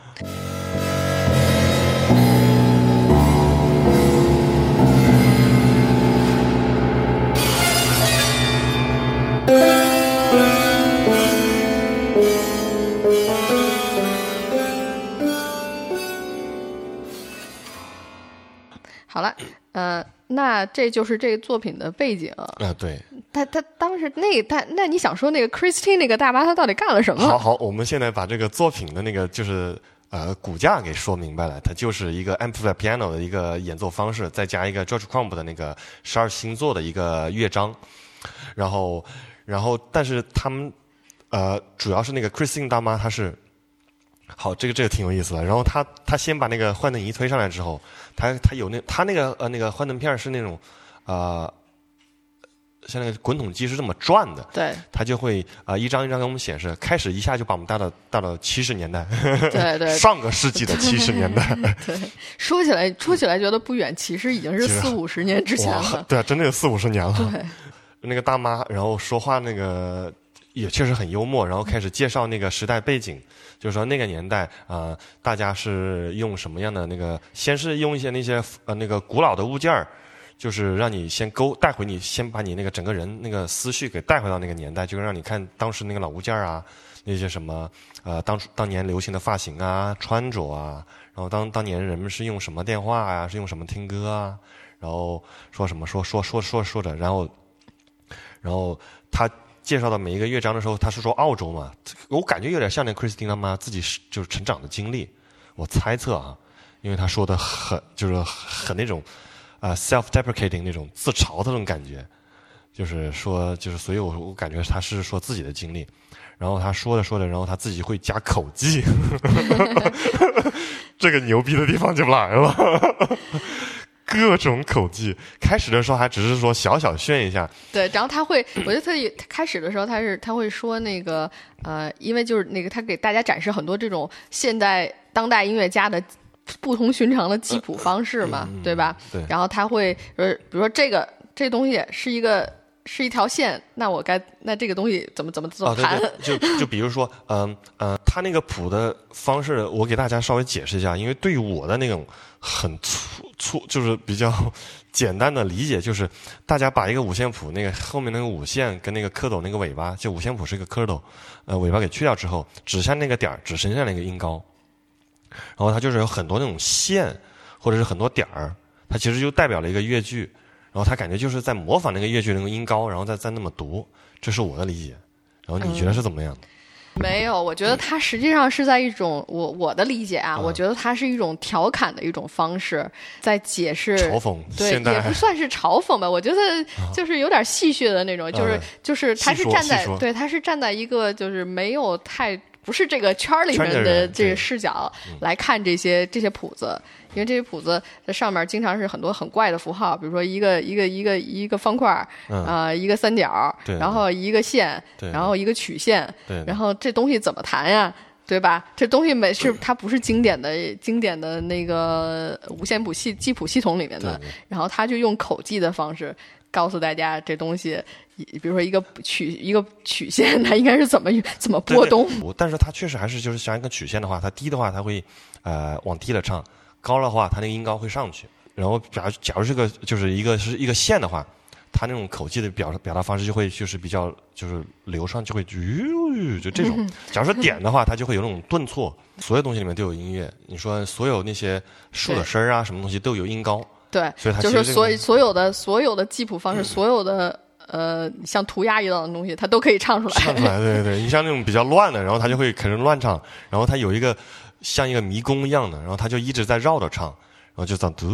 [SPEAKER 1] 好了，呃，那这就是这个作品的背景。
[SPEAKER 2] 啊，对，
[SPEAKER 1] 他他当时那他那你想说那个 Christine 那个大妈她到底干了什么？
[SPEAKER 2] 好好，我们现在把这个作品的那个就是呃骨架给说明白了，它就是一个 amplified piano 的一个演奏方式，再加一个 George Crumb 的那个十二星座的一个乐章，然后然后但是他们呃主要是那个 Christine 大妈她是。好，这个这个挺有意思的。然后她她先把那个幻灯仪推上来之后，她她有那她那个呃那个幻灯片是那种呃像那个滚筒机是这么转的，
[SPEAKER 1] 对
[SPEAKER 2] 它就会啊、呃一张一张给我们显示，开始一下就把我们带到带到七十年代，
[SPEAKER 1] 对对 (laughs)
[SPEAKER 2] 上个世纪的七十年代，(laughs)
[SPEAKER 1] 对，说起来说起来觉得不远，其实已经是四五十年之前了，。
[SPEAKER 2] 对啊，真的有四五十年了。
[SPEAKER 1] 对
[SPEAKER 2] 那个大妈，然后说话那个也确实很幽默，然后开始介绍那个时代背景，就是说那个年代啊、大家是用什么样的那个，先是用一些那些呃那个古老的物件儿。就是让你先勾带回你，先把你那个整个人那个思绪给带回到那个年代，就是让你看当时那个老物件儿啊，那些什么呃当初当年流行的发型啊、穿着啊，然后当当年人们是用什么电话啊，是用什么听歌啊，然后说什么说说说说说着，然后然后他介绍到每一个乐章的时候，他是说澳洲嘛，我感觉有点像那 Christine 他妈自己是就是成长的经历，我猜测啊，因为他说的很就是很那种啊、self-deprecating 那种自嘲的那种感觉，就是说就是所以我我感觉他是说自己的经历，然后他说着说着，然后他自己会加口技，(laughs) (laughs) 这个牛逼的地方就来了。各种口技，开始的时候还只是说小小炫一下，
[SPEAKER 1] 对，然后他会，我觉得他开始的时候他是他会说那个呃，因为就是那个他给大家展示很多这种现代当代音乐家的不同寻常的记谱方式嘛，对吧？
[SPEAKER 2] 对
[SPEAKER 1] 然后他会呃，比如说这个这东西是一个是一条线，那我该那这个东西怎么怎么怎么
[SPEAKER 2] 哦，对
[SPEAKER 1] 弹？
[SPEAKER 2] 对，就就比如说，嗯呃，他那个谱的方式，我给大家稍微解释一下，因为对于我的那种很粗粗，就是比较 (laughs) 简单的理解，就是大家把一个五线谱那个后面那个五线跟那个蝌蚪那个尾巴，就五线谱是一个蝌蚪，呃，尾巴给去掉之后，指向那个点儿，只剩下那个音高，然后它就是有很多那种线或者是很多点儿，它其实就代表了一个乐句。然后他感觉就是在模仿那个越剧那个音高，然后再再那么读，这是我的理解。然后你觉得是怎么样的？
[SPEAKER 1] 没有，我觉得他实际上是在一种我我的理解啊，
[SPEAKER 2] 嗯
[SPEAKER 1] 我觉得它是一种调侃的一种方式，在解释
[SPEAKER 2] 嘲讽
[SPEAKER 1] 对，也不算是嘲讽吧，我觉得就是有点戏谑的那种，就是
[SPEAKER 2] 嗯
[SPEAKER 1] 就是他是站在对，他是站在一个就是没有太不是这个圈儿里面
[SPEAKER 2] 的
[SPEAKER 1] 这个视角来看这些这些谱子，因为这些谱子在上面经常是很多很怪的符号，比如说一个一个一个一个方块啊、一个三角儿，然后一个线，然后一个曲线，然后这东西怎么弹呀？对吧？这东西没是它不是经典的经典的那个五线谱系记谱系统里面的然后他就用口技的方式告诉大家这东西，比如说一个曲一个曲线，它应该是怎么怎么
[SPEAKER 2] 对
[SPEAKER 1] 波动。
[SPEAKER 2] 对但是它确实还是就是像一个曲线的话，它低的话它会呃往低了唱，高的话它那个音高会上去。然后假如假如这个就是一个是一个线的话，它那种口技的表表达方式就会就是比较就是流畅，就会就就这种。假如说点的话，它就会有那种顿挫。所有东西里面都有音乐，你说所有那些树的声儿啊，什么东西都有音高。
[SPEAKER 1] 对，
[SPEAKER 2] 所以它
[SPEAKER 1] 就是所以所有的所有的记谱方式，所有的呃像涂鸦一样的东西，它都可以唱出来。
[SPEAKER 2] 唱出来，对对对，你像那种比较乱的，然后他就会可能乱唱，然后他有一个像一个迷宫一样的，然后他就一直在绕着唱，然后就这样嘟，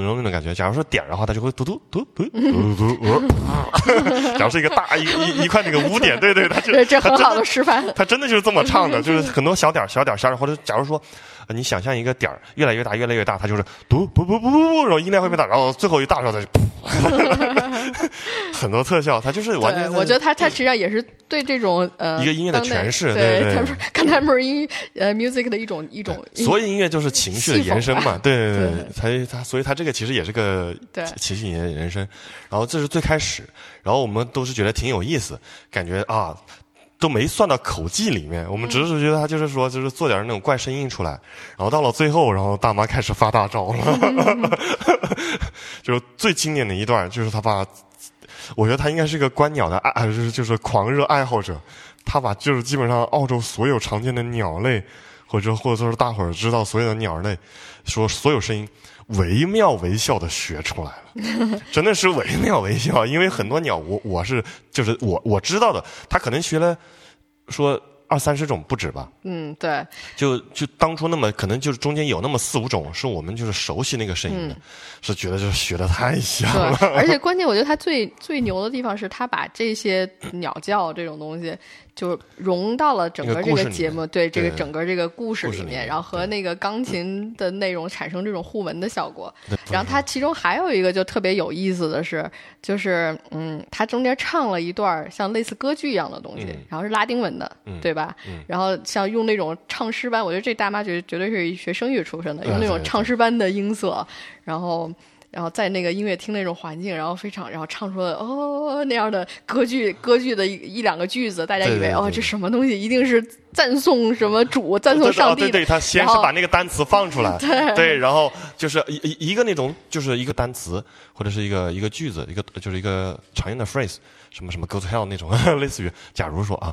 [SPEAKER 2] 然后那种感觉。假如说点的话，它就会嘟嘟嘟嘟 (laughs) 嘟嘟嘟。假如是一个大一一一块那个污点，对对，它就 (laughs)
[SPEAKER 1] 这这很好的示范。
[SPEAKER 2] 它真的就是这么唱的，(laughs) 就是很多小点小点儿小点，或者假如说。你想象一个点儿越来越大，越来越大，它就是嘟嘟嘟嘟嘟，然后音量会变大，然后最后一大时候它就噗，(laughs) 很多特效，它就是完全。
[SPEAKER 1] 我觉得它它实际上也是对这种呃
[SPEAKER 2] 一个音乐的诠释，
[SPEAKER 1] 对
[SPEAKER 2] 对
[SPEAKER 1] 对，contemporary 呃 music 的一种一种。
[SPEAKER 2] 所以音乐就是情绪的延伸嘛，对对对，它它所以它这个其实也是个情绪的延伸，然后这是最开始，然后我们都是觉得挺有意思，感觉啊。都没算到口技里面，我们只是觉得他就是说，就是做点那种怪声音出来，然后到了最后，然后大妈开始发大招了，(laughs) 就是最经典的一段就是他把，我觉得他应该是一个观鸟的爱，就是就是狂热爱好者，他把就是基本上澳洲所有常见的鸟类，或者或者说是大伙儿知道所有的鸟类，说所有声音。惟妙惟肖的学出来了，(laughs) 真的是惟妙惟肖。因为很多鸟，我我是就是我我知道的，他可能学了说二三十种不止吧。
[SPEAKER 1] 嗯，对。
[SPEAKER 2] 就就当初那么可能就是中间有那么四五种是我们就是熟悉那个声音的，是觉得就是学的太像了。
[SPEAKER 1] 而且关键，我觉得他最最牛的地方是他把这些鸟叫这种东西。就融到了整个这个节目，对这个整个这个故事里面，然后和那个钢琴的内容产生这种互文的效果。然后它其中还有一个就特别有意思的是，就是嗯，它中间唱了一段像类似歌剧一样的东西，然后是拉丁文的，对吧？然后像用那种唱诗班，我觉得这大妈绝绝对是学声乐出身的，用那种唱诗班的音色，然后。然后在那个音乐厅那种环境，然后非常，然后唱出了哦那样的歌剧歌剧的一一两个句子，大家以为哦这什么东西，一定是赞颂什么主，赞颂上帝。
[SPEAKER 2] 对对，他先是把那个单词放出来，(laughs) 对，然后就是一一个那种就是一个单词或者是一个一个句子，一个就是一个常用的 phrase，什么什么 go to hell 那种，(laughs) 类似于假如说啊，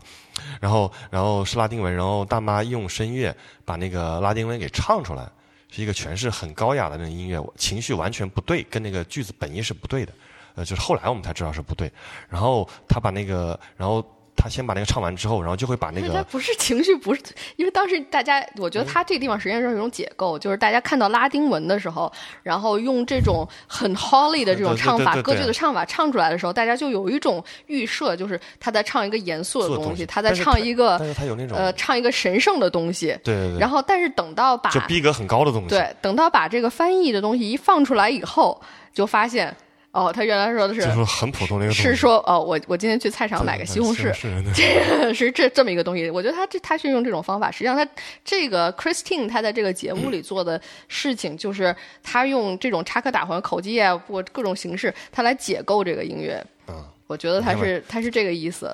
[SPEAKER 2] 然后然后是拉丁文，然后大妈用声乐把那个拉丁文给唱出来。是一个诠释很高雅的那种音乐，情绪完全不对，跟那个句子本意是不对的，呃，就是后来我们才知道是不对。然后他把那个，然后。他先把那个唱完之后，然后就会把那个
[SPEAKER 1] 不是情绪，不是因为当时大家，我觉得他这个地方实际上是一种解构，就是大家看到拉丁文的时候，然后用这种很 Holly 的这种唱法，歌剧的唱法唱出来的时候，大家就有一种预设，就是他在唱一个严肃的东西，他在唱一个，
[SPEAKER 2] 但是他有那种
[SPEAKER 1] 呃，唱一个神圣的东西，
[SPEAKER 2] 对对对。
[SPEAKER 1] 然后，但是等到把
[SPEAKER 2] 就逼格很高的东西，
[SPEAKER 1] 对，等到把这个翻译的东西一放出来以后，就发现。哦，他原来说的是，
[SPEAKER 2] 就是很普通的一个，
[SPEAKER 1] 是说哦，我我今天去菜场买个西红柿，这个 (laughs) 是这这么一个东西。我觉得他这他是用这种方法，实际上他这个 Christine 他在这个节目里做的事情，就是他用这种插科打诨、口技啊，或各种形式，他来解构这个音乐。
[SPEAKER 2] 嗯，
[SPEAKER 1] 我觉得他是他是这个意思。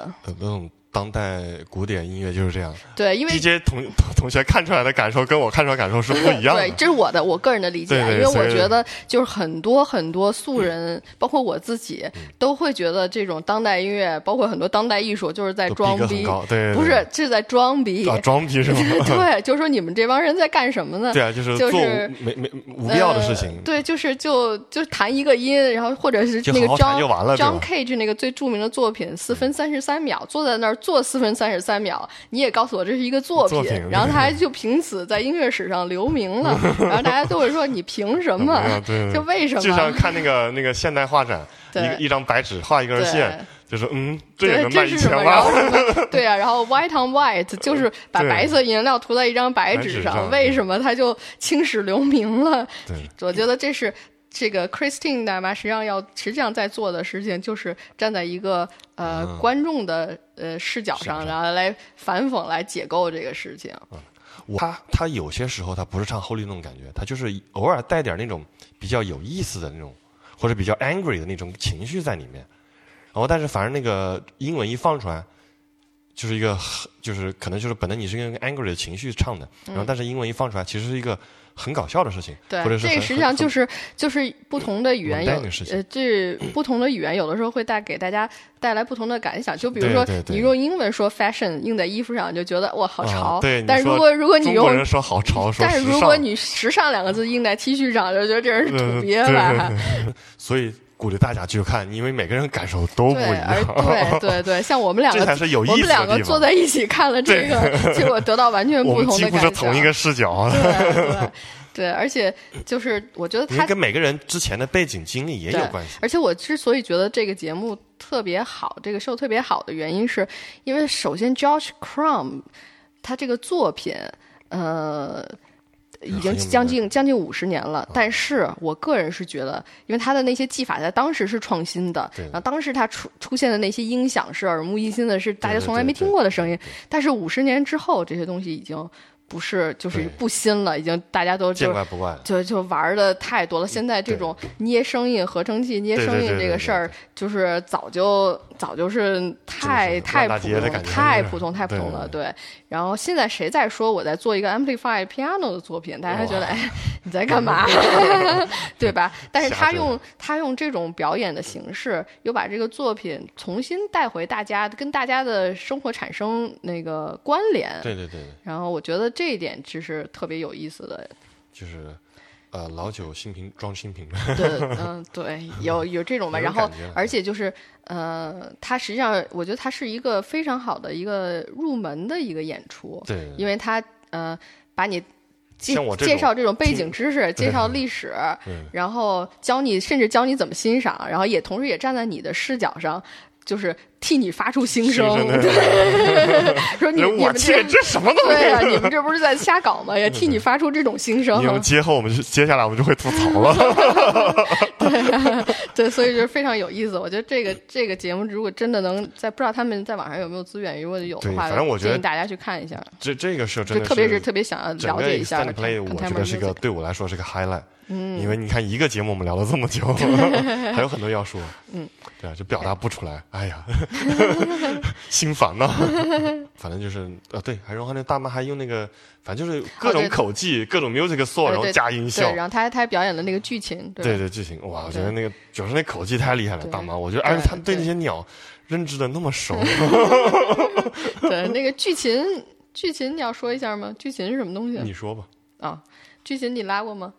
[SPEAKER 2] 当代古典音乐就是这样，
[SPEAKER 1] 对，因为
[SPEAKER 2] DJ 同同学看出来的感受跟我看出来感受是不一样的。
[SPEAKER 1] 对，这是我的我个人的理解，因为我觉得就是很多很多素人，包括我自己，都会觉得这种当代音乐，包括很多当代艺术，就是在装逼，
[SPEAKER 2] 对，
[SPEAKER 1] 不是，这是在装逼，
[SPEAKER 2] 装逼是吗？(laughs)
[SPEAKER 1] 对，就是说你们这帮人在干什么呢？
[SPEAKER 2] 对啊，就是做没没无必要的事情。
[SPEAKER 1] 对，就是就就弹一个音，然后或者是那个 John John Cage 那个最著名的作品四分三十三秒，坐在那儿。做四分三十三秒，你也告诉我这是一个作品，然后他还 (laughs) 就凭此在音乐史上留名了，然后大家都会说你凭什么？(laughs) 就为什么？
[SPEAKER 2] 就像看那个那个现代画展，(laughs) 一一张白纸画一根线，就是嗯，这也能卖一千万。
[SPEAKER 1] 对啊，然后 white on white 就是把白色颜料涂在一张白纸上，为什么它就青史留名了？
[SPEAKER 2] 对，
[SPEAKER 1] 我觉得这是。这个 Christine 大妈实际上要实际上在做的事情，就是站在一个呃观众的呃视角上，然后来反讽、来解构这个事情。
[SPEAKER 2] 嗯他他有些时候他不是唱 Holy 那种感觉，他就是偶尔带点那种比较有意思的那种，或者比较 angry 的那种情绪在里面。然后，但是反正那个英文一放出来，就是一个就是可能就是本来你是用 angry 的情绪唱的，然后但是英文一放出来，其实是一个。很搞笑的事情，
[SPEAKER 1] 对，
[SPEAKER 2] 或者是
[SPEAKER 1] 这个实际上就是就是不同的语言有
[SPEAKER 2] 呃，
[SPEAKER 1] 这不同的语言有的时候会带给大家带来不同的感想。就比如说你用英文说 fashion 印在衣服上，就觉得哇好潮。
[SPEAKER 2] 对，
[SPEAKER 1] 但如果如果你用
[SPEAKER 2] 人说好潮，
[SPEAKER 1] 但是如果你时尚两个字印在 T 恤上，就觉得这人是土鳖吧。(laughs)
[SPEAKER 2] 所以鼓励大家去看，因为每个人感受都不，一样。
[SPEAKER 1] 对对对，像我们两个，(laughs)
[SPEAKER 2] 这才是有意
[SPEAKER 1] 我
[SPEAKER 2] 思的
[SPEAKER 1] 们两个坐。在一起看了这个，(laughs) 结果得到完全不同的感觉。
[SPEAKER 2] 是同一个视角，
[SPEAKER 1] 对对对，而且就是我觉得他
[SPEAKER 2] 跟每个人之前的背景经历也有关系。
[SPEAKER 1] 而且我之所以觉得这个节目特别好，这个 show 特别好的原因是，因为首先 Josh Crumb 他这个作品，呃。已经将近将近五十年了，但是我个人是觉得，因为他的那些技法在当时是创新的，然后当时他出出现的那些音响是耳目一新的，是大家从来没听过的声音。但是五十年之后，这些东西已经不是就是不新了，已经大家都就。就就玩的太多了。现在这种捏声音、合成器捏声音这个事儿，就是早就早就是太
[SPEAKER 2] 是
[SPEAKER 1] 太普通
[SPEAKER 2] 烂大街的感，觉是
[SPEAKER 1] 太普通，太普通了。
[SPEAKER 2] 对
[SPEAKER 1] 对。然后现在谁在说我在做一个 amplified piano 的作品，大家还觉得哎你在干嘛，(laughs) 对吧？但是他用他用这种表演的形式，又把这个作品重新带回大家，跟大家的生活产生那个关联。
[SPEAKER 2] 对对对，对
[SPEAKER 1] 然后我觉得这一点其实特别有意思的。
[SPEAKER 2] 就是呃，老酒新瓶装新瓶。
[SPEAKER 1] 对，嗯，对，有有这种吧。(laughs) 然后而且就是，呃，它实际上，我觉得它是一个非常好的一个入门的一个演出，
[SPEAKER 2] 对，
[SPEAKER 1] 因为它呃，把你介介绍这种背景知识，介绍历史，
[SPEAKER 2] 对
[SPEAKER 1] 然后教你，甚至教你怎么欣赏，然后也同时也站在你的视角上，就是替你发出心声，对，(laughs) 说你你
[SPEAKER 2] 我
[SPEAKER 1] 们这
[SPEAKER 2] 去，这什么东西？
[SPEAKER 1] 对呀、你们这不是在瞎搞吗？也替你发出这种心声，
[SPEAKER 2] 你们接后我们就接下来我们就会吐槽了。(laughs)
[SPEAKER 1] 对，所以就是非常有意思。我觉得这个这个节目，如果真的能在不知道他们在网上有没有资源，如果有的
[SPEAKER 2] 对
[SPEAKER 1] 话，
[SPEAKER 2] 反正我觉得
[SPEAKER 1] 建议大家去看一下。
[SPEAKER 2] 这这个是真的，
[SPEAKER 1] 就特别是特别想要了解一下
[SPEAKER 2] play，我觉得是个对我来说是个 highlight。嗯，因为你看一个节目我们聊了这么久，(laughs) 还有很多要说。嗯，对啊，就表达不出来，哎呀，(laughs) 心烦呐。反正就是呃，对，还然后那大妈还用那个，反正就是各种口技，各种 music saw，然后加音效
[SPEAKER 1] 对，。然后他还他还表演了那个剧情，对
[SPEAKER 2] 对对，剧情哇，我觉得那个主要是那口技太厉害了，大妈。我觉得，而且他对
[SPEAKER 1] 对
[SPEAKER 2] 那些鸟认知的那么熟。(laughs)
[SPEAKER 1] 对那个剧情剧情你要说一下吗？剧情是什么东西
[SPEAKER 2] 你说吧。
[SPEAKER 1] 啊？剧情你拉过吗？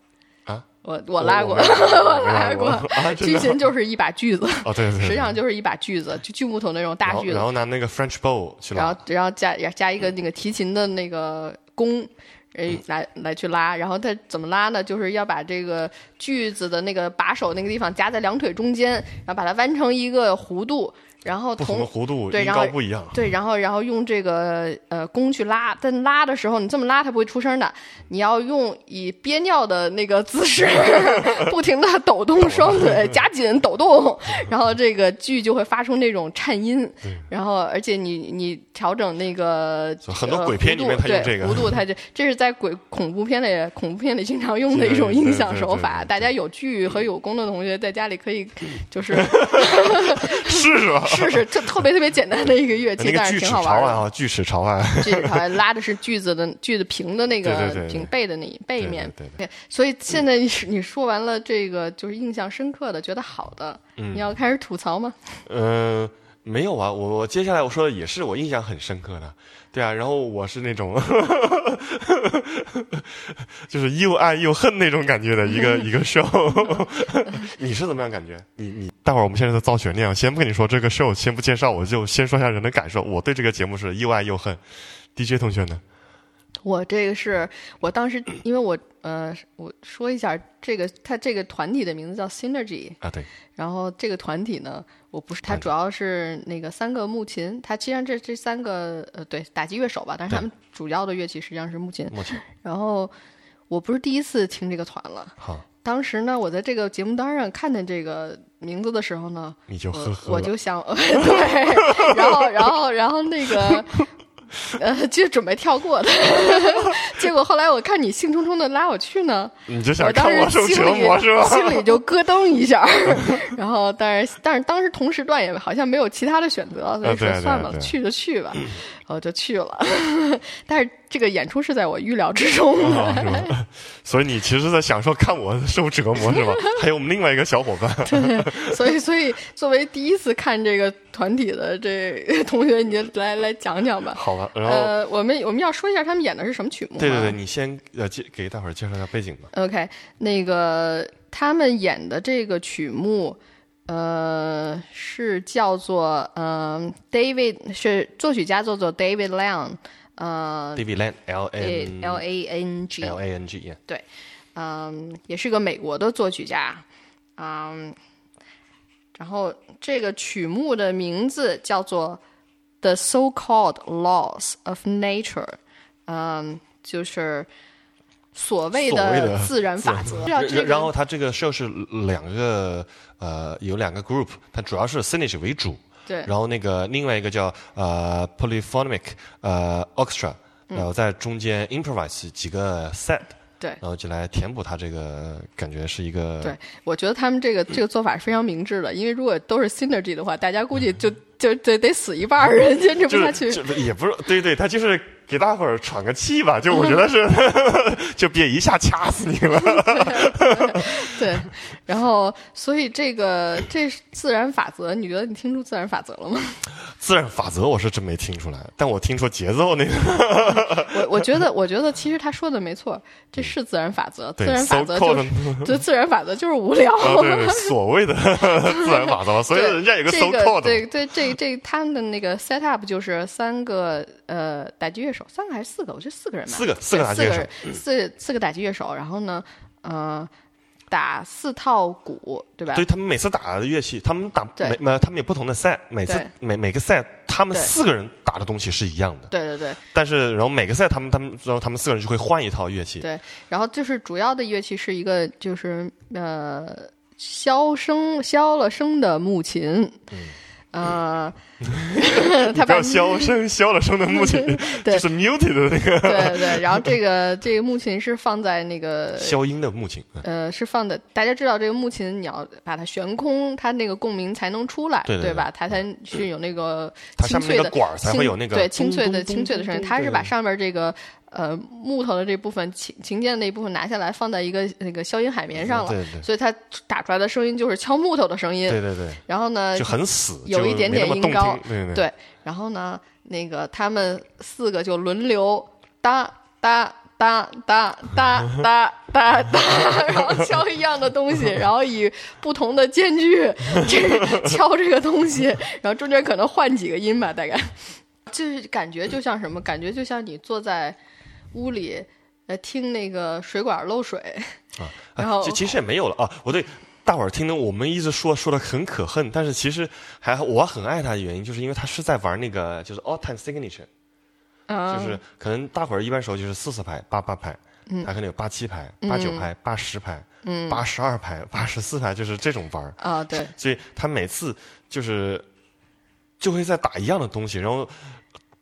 [SPEAKER 2] 啊，
[SPEAKER 1] 我我拉过，(laughs)
[SPEAKER 2] 我拉过
[SPEAKER 1] 剧
[SPEAKER 2] 的。
[SPEAKER 1] 情就是一把锯子，
[SPEAKER 2] 哦，对
[SPEAKER 1] 实际上就是一把锯子，就锯木头那种大锯子
[SPEAKER 2] 然后拿那个 French bow 去拉
[SPEAKER 1] 然后，然后加加一个那个提琴的那个弓，呃，来来去拉。然后它怎么拉呢？就是要把这个锯子的那个把手那个地方夹在两腿中间，然后把它弯成一个弧度，然后
[SPEAKER 2] 不同的弧度
[SPEAKER 1] 对然后
[SPEAKER 2] 高不一样。
[SPEAKER 1] 对，然后然后用这个呃弓去拉，但拉的时候你这么拉它不会出声的，你要用以憋尿的那个姿势，(laughs) 不停的抖动双腿，(laughs) 夹紧抖动，然后这个锯就会发出那种颤音，然后而且你你调整那个
[SPEAKER 2] 很多
[SPEAKER 1] 呃
[SPEAKER 2] 鬼片里面它用这个
[SPEAKER 1] 弧度，(laughs) 它就这是在鬼恐怖片里恐怖片里经常用的一种音响手法，大家有锯和有弓的同学在家里可以就是
[SPEAKER 2] 是是吧？
[SPEAKER 1] 试试，特特别特别简单的一个乐器，但是挺好玩的。
[SPEAKER 2] 朝外啊，锯齿朝外。(laughs)
[SPEAKER 1] 锯齿朝外拉的是锯子的锯子平的那个平背的那一背面。
[SPEAKER 2] 对对
[SPEAKER 1] 所以现在你你说完了这个就是印象深刻的，觉得好的，
[SPEAKER 2] 嗯
[SPEAKER 1] 你要开始吐槽吗？
[SPEAKER 2] 嗯，没有啊，我我接下来我说的也是我印象很深刻的，对啊，然后我是那种，就是又爱又恨那种感觉的一个 (laughs) 一个 show，(laughs) 你是怎么样感觉？你你待会儿我们现在在造悬念啊，先不跟你说这个 show，先不介绍，我就先说一下人的感受。我对这个节目是又爱又恨。DJ 同学呢？
[SPEAKER 1] 我这个是我当时，因为我呃，我说一下这个，他这个团体的名字叫 Synergy，
[SPEAKER 2] 啊，对，
[SPEAKER 1] 然后这个团体呢，我不是，它主要是那个三个木琴，它实际上这这三个呃对打击乐手吧，但是他们主要的乐器实际上是木琴。
[SPEAKER 2] 木琴
[SPEAKER 1] 然后我不是第一次听这个团了，
[SPEAKER 2] 好，
[SPEAKER 1] 当时呢，我在这个节目单上看见这个名字的时候呢，
[SPEAKER 2] 你就呵
[SPEAKER 1] 我
[SPEAKER 2] 呵了
[SPEAKER 1] 我就想，(laughs) 对，然后然后然后那个。呃，就准备跳过的，(laughs) 结果后来我看你兴冲冲的拉我去呢，
[SPEAKER 2] 你就想
[SPEAKER 1] 我当
[SPEAKER 2] 看我受
[SPEAKER 1] 时心里
[SPEAKER 2] 折磨是吧？
[SPEAKER 1] 心里就咯噔一下，(laughs) 然后但是但是当时同时段也好像没有其他的选择，所以说算吧，
[SPEAKER 2] 对
[SPEAKER 1] 去就去吧，(clears throat) 然后就去了。(laughs) 但是这个演出是在我预料之中的，
[SPEAKER 2] 啊，是吧？所以你其实在享受看我受折磨是吧？(laughs) 还有我们另外一个小伙伴，对
[SPEAKER 1] 所以所以作为第一次看这个团体的这同学，你就来来讲讲吧。(laughs)
[SPEAKER 2] 好吧？然后，
[SPEAKER 1] 呃，我们我们要说一下他们演的是什么曲目吗？
[SPEAKER 2] 对对对，你先呃介给大伙儿介绍一下背景吧。
[SPEAKER 1] OK，那个他们演的这个曲目，呃，是叫做嗯、David，是作曲家叫做 David Lang，呃
[SPEAKER 2] David Lang L
[SPEAKER 1] L A N
[SPEAKER 2] G，L A N G，
[SPEAKER 1] 对，嗯，也是个美国的作曲家，嗯，然后这个曲目的名字叫做《The So-called Laws of Nature》，嗯，就是所谓
[SPEAKER 2] 的
[SPEAKER 1] 自然法则。
[SPEAKER 2] 然后它这个 show 是两个呃有两个 group，它主要是 Synergy 为主，
[SPEAKER 1] 对。
[SPEAKER 2] 然后那个另外一个叫呃 Polyphonic 呃 Orchestra，然
[SPEAKER 1] 嗯
[SPEAKER 2] 后在中间 improvise 几个 set，
[SPEAKER 1] 对。
[SPEAKER 2] 然后就来填补它这个感觉是一个
[SPEAKER 1] 对，我觉得他们这个这个做法是非常明智的，因为如果都是 synergy 的话，大家估计就就得得死一半人，坚持不下去。
[SPEAKER 2] 就是这也不是对对，他就是给大伙儿喘个气吧，就我觉得是，(laughs) 就别一下掐死你了。(laughs)
[SPEAKER 1] 对，然后所以这个这是自然法则，你觉得你听出自然法则了吗？
[SPEAKER 2] 自然法则我是真没听出来，但我听出节奏那个，
[SPEAKER 1] 我我觉得我觉得其实他说的没错，这是自然法则，自
[SPEAKER 2] 对
[SPEAKER 1] 然法则
[SPEAKER 2] called
[SPEAKER 1] 是 (laughs) 对自然法则就是无聊。
[SPEAKER 2] 啊对对，所谓的自然法则，所以人家有个
[SPEAKER 1] 这
[SPEAKER 2] so
[SPEAKER 1] 个
[SPEAKER 2] called，
[SPEAKER 1] 对对，这这他们的那个 set up 就是三个呃打击乐手，三个还是四个？我觉得四个人吧。
[SPEAKER 2] 四个四个打击乐手。
[SPEAKER 1] 四四四个打击乐手，然后呢，呃，打四套鼓，对吧？
[SPEAKER 2] 对他们每次打的乐器，他们打每每他们有不同的赛，每次每每个赛他们四个人打的东西是一样的，
[SPEAKER 1] 对对对。
[SPEAKER 2] 但是然后每个赛他们他们然后他们四个人就会换一套乐器，
[SPEAKER 1] 对，然后就是主要的乐器是一个就是呃消声消了声的木琴，呃，(laughs) 他把 (laughs)
[SPEAKER 2] 声消了声的木琴，(laughs)
[SPEAKER 1] 对
[SPEAKER 2] 就是 muted 的那个
[SPEAKER 1] 对对对，然后这个这个木琴是放在那个
[SPEAKER 2] 消音的木琴，嗯
[SPEAKER 1] 呃，是放的。大家知道这个木琴，你要把它悬空，它那个共鸣才能出来，
[SPEAKER 2] 对
[SPEAKER 1] 吧？它才是有那个清脆的
[SPEAKER 2] 管儿才会有那个
[SPEAKER 1] 对清脆的清脆的声音。它是把上面这个呃，木头的这部分琴琴键那一部分拿下来，放在一个那个消音海绵上了，所以它打出来的声音就是敲木头的声音。
[SPEAKER 2] 对对对。
[SPEAKER 1] 然后呢，
[SPEAKER 2] 就很死，
[SPEAKER 1] 有一点点音高。
[SPEAKER 2] 对对
[SPEAKER 1] 对。然后呢，那个他们四个就轮流哒哒哒哒哒哒哒哒，然后 (laughs) 敲一样的东西，然后以不同的间距 (laughs) 敲这个东西，然后中间可能换几个音吧，大概就是感觉就像什么，感觉就像你坐在。屋里。呃，听那个水管漏水，
[SPEAKER 2] 啊，(laughs)
[SPEAKER 1] 然后
[SPEAKER 2] 其其实也没有了啊。我对大伙儿听的，我们一直说说的很可恨，但是其实还我很爱他的原因，就是因为他是在玩那个就是 all time signature，
[SPEAKER 1] 啊、
[SPEAKER 2] 就是可能大伙儿一般时候就是四四拍、八八拍，
[SPEAKER 1] 嗯
[SPEAKER 2] 他可能有八七拍、八九拍、八十拍、八十二拍、八十四拍，就是这种玩儿。
[SPEAKER 1] 啊，对，
[SPEAKER 2] 所以他每次就是就会在打一样的东西，然后。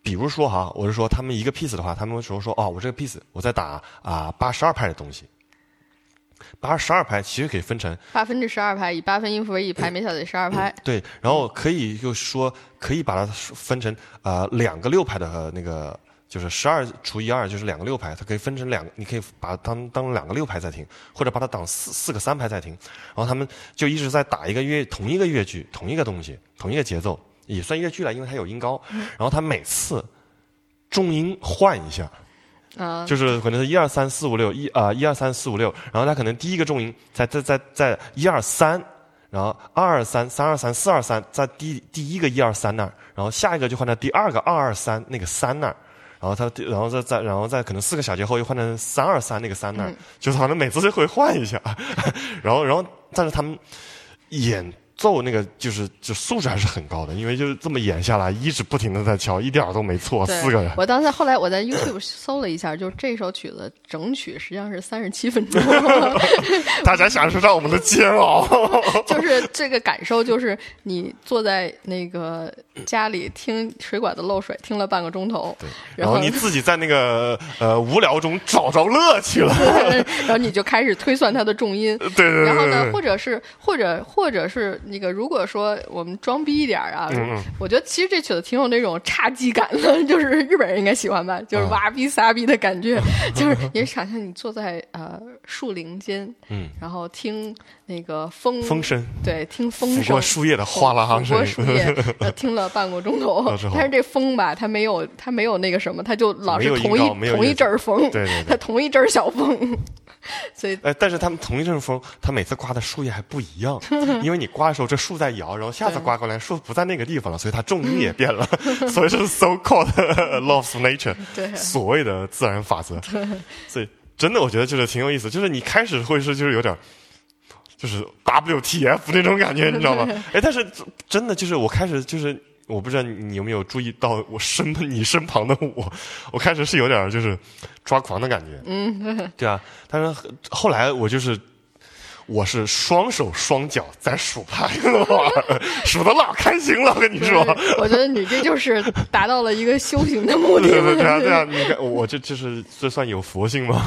[SPEAKER 2] 比如说哈，我是说他们一个 piece 的话，他们会说说哦，我这个 piece 我在打啊八十二拍的东西，八十二拍其实可以分成
[SPEAKER 1] 八分之十二拍，以八分音符为一拍，每小节十二拍。
[SPEAKER 2] 对，然后可以就说可以把它分成呃两个六拍的那个，就是十二除以二就是两个六拍，它可以分成两，你可以把它当当两个六拍在听，或者把它当四四个三拍在听。然后他们就一直在打一个乐同一个乐句，同一个东西，同一个节奏，也算越剧了，因为它有音高。然后他每次重音换一下。
[SPEAKER 1] 啊、
[SPEAKER 2] 就是可能是一二三四五六一啊一二三四五六，然后他可能第一个重音在在在在一二三，然后二二三三二三四二三在第第一个一二三那儿，然后下一个就换到第二个二二三那个三那儿，然后他然后再再然后再可能四个小节后又换成三二三那个三那儿，就是好像每次就会换一下，(laughs) 然后然后但是他们演。奏那个就是就素质还是很高的，因为就是这么演下来，一直不停的在敲，一点儿都没错，四个人。
[SPEAKER 1] 我当时后来我在 YouTube 搜了一下，就是这首曲子整曲实际上是三十七分钟，(laughs)
[SPEAKER 2] 大家享受上我们的煎熬。(laughs)
[SPEAKER 1] 就是这个感受，就是你坐在那个家里听水管子漏水，听了半个钟头，然后
[SPEAKER 2] 然后你自己在那个呃无聊中找着乐趣了。(laughs)
[SPEAKER 1] 然后你就开始推算它的重音。
[SPEAKER 2] 对对对
[SPEAKER 1] 然后呢，或者是或者或者是那个，如果说我们装逼一点啊，
[SPEAKER 2] 嗯
[SPEAKER 1] 我觉得其实这曲子挺有那种差寂感的，(laughs) 就是日本人应该喜欢吧，就是
[SPEAKER 2] 嗯
[SPEAKER 1] 哇逼撒逼的感觉，就是你想象你坐在呃树林间，
[SPEAKER 2] 嗯，
[SPEAKER 1] 然后听那个风
[SPEAKER 2] 风声。
[SPEAKER 1] 对，听风声
[SPEAKER 2] 拂过。树叶的哗啦 (laughs) 声
[SPEAKER 1] 树叶，(laughs) 呃听了半个钟头。(laughs) 但是这风吧，它没有，它没有那个什么，它就老是同一同一阵儿风，
[SPEAKER 2] 对对对。
[SPEAKER 1] 它同一阵儿小风，所以
[SPEAKER 2] 哎，但是他们同一阵风，它每次刮的树叶还不一样，因为你刮的时候这树在摇，然后下次刮过来树不在那个地方了，所以它重力也变了，所以是 so called laws of nature，
[SPEAKER 1] 对。
[SPEAKER 2] 所谓的自然法则。所以真的我觉得就是挺有意思，就是你开始会是就是有点。就是 WTF 那种感觉，你知道吗？(laughs) 哎，但是真的就是我开始就是我不知道你有没有注意到我身你身旁的我，我开始是有点就是抓狂的感觉。
[SPEAKER 1] 嗯，(laughs)
[SPEAKER 2] 对啊，但是后后来我就是。我是双手双脚在数牌的话，数的老开心了，我跟你说。
[SPEAKER 1] 我觉得你这就是达到了一个修行的目的。
[SPEAKER 2] 对对对啊对啊！你看我这就是这算有佛性吗？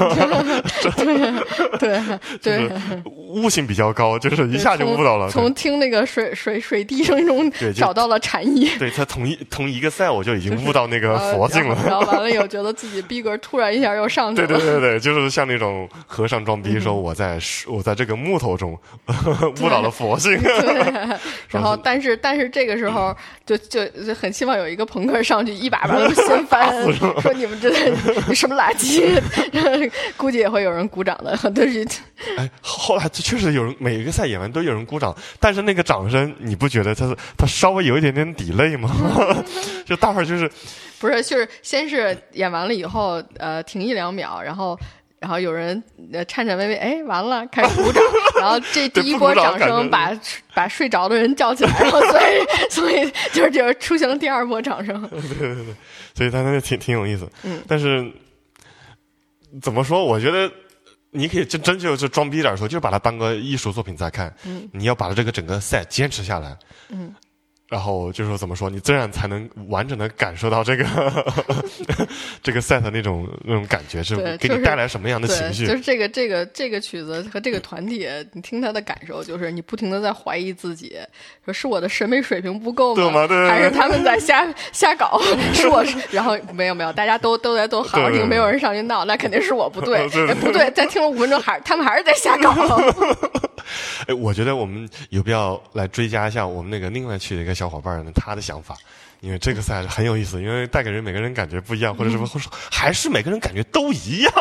[SPEAKER 1] 对 (laughs) 对对，(laughs)
[SPEAKER 2] 悟性比较高，就是一下就悟到了。
[SPEAKER 1] 从从听那个水水水滴声中找到了禅意。
[SPEAKER 2] 对他同一同一个赛，我就已经悟到那个
[SPEAKER 1] 呃
[SPEAKER 2] 佛性了。
[SPEAKER 1] 然后完了以后，觉得自己逼格突然一下又上去
[SPEAKER 2] 对
[SPEAKER 1] 了。
[SPEAKER 2] 对对对，就是像那种和尚装逼说我在我在这个木头中 (laughs) 误导了佛性。(laughs)
[SPEAKER 1] 然后，但是但是这个时候就就就很希望有一个朋克上去一把把他们 (laughs) 掀翻，说你们这你什么垃圾，估计也会有人鼓掌的。但是
[SPEAKER 2] 哎，后来确实有人每一个赛演完都有人鼓掌，但是那个掌声你不觉得他是他稍微有一点点 delay 吗？就大伙儿就是
[SPEAKER 1] 不是就是先是演完了以后，呃，停一两秒，然后。然后有人呃颤颤巍巍，哎，完了，开始鼓掌。(laughs) 然后这第一波掌声把把睡着的人叫起来，然后所以 (laughs) 所以就是就是出现了第二波掌声。(laughs)
[SPEAKER 2] 对对对，所以他那个挺挺有意思。
[SPEAKER 1] 嗯，
[SPEAKER 2] 但是怎么说？我觉得你可以真真就是装逼点说，就是把它当个艺术作品在看。
[SPEAKER 1] 嗯，
[SPEAKER 2] 你要把这个整个赛坚持下来。
[SPEAKER 1] 嗯。
[SPEAKER 2] 然后就是说，怎么说？你这样才能完整的感受到这个 (laughs) 这个 set 那种那种感觉，是
[SPEAKER 1] 对
[SPEAKER 2] 给你带来什么样的情绪？
[SPEAKER 1] 就是这个这个这个曲子和这个团体，你听他的感受，就是你不停的在怀疑自己，说是我的审美水平不够
[SPEAKER 2] 对吗？对
[SPEAKER 1] 还是他们在瞎瞎搞？(laughs) 是我是？然后没有没有，大家都都在都好好听，没有人上去闹，那肯定是我不对。(laughs) 哎，不对，再听了五分钟，还他们还是在瞎搞。
[SPEAKER 2] 哎，我觉得我们有必要来追加一下我们那个另外去的一个小伙伴呢，他的想法，因为这个赛很有意思，因为带给人每个人感觉不一样，或者什么，(laughs) 或者说还是每个人感觉都一样，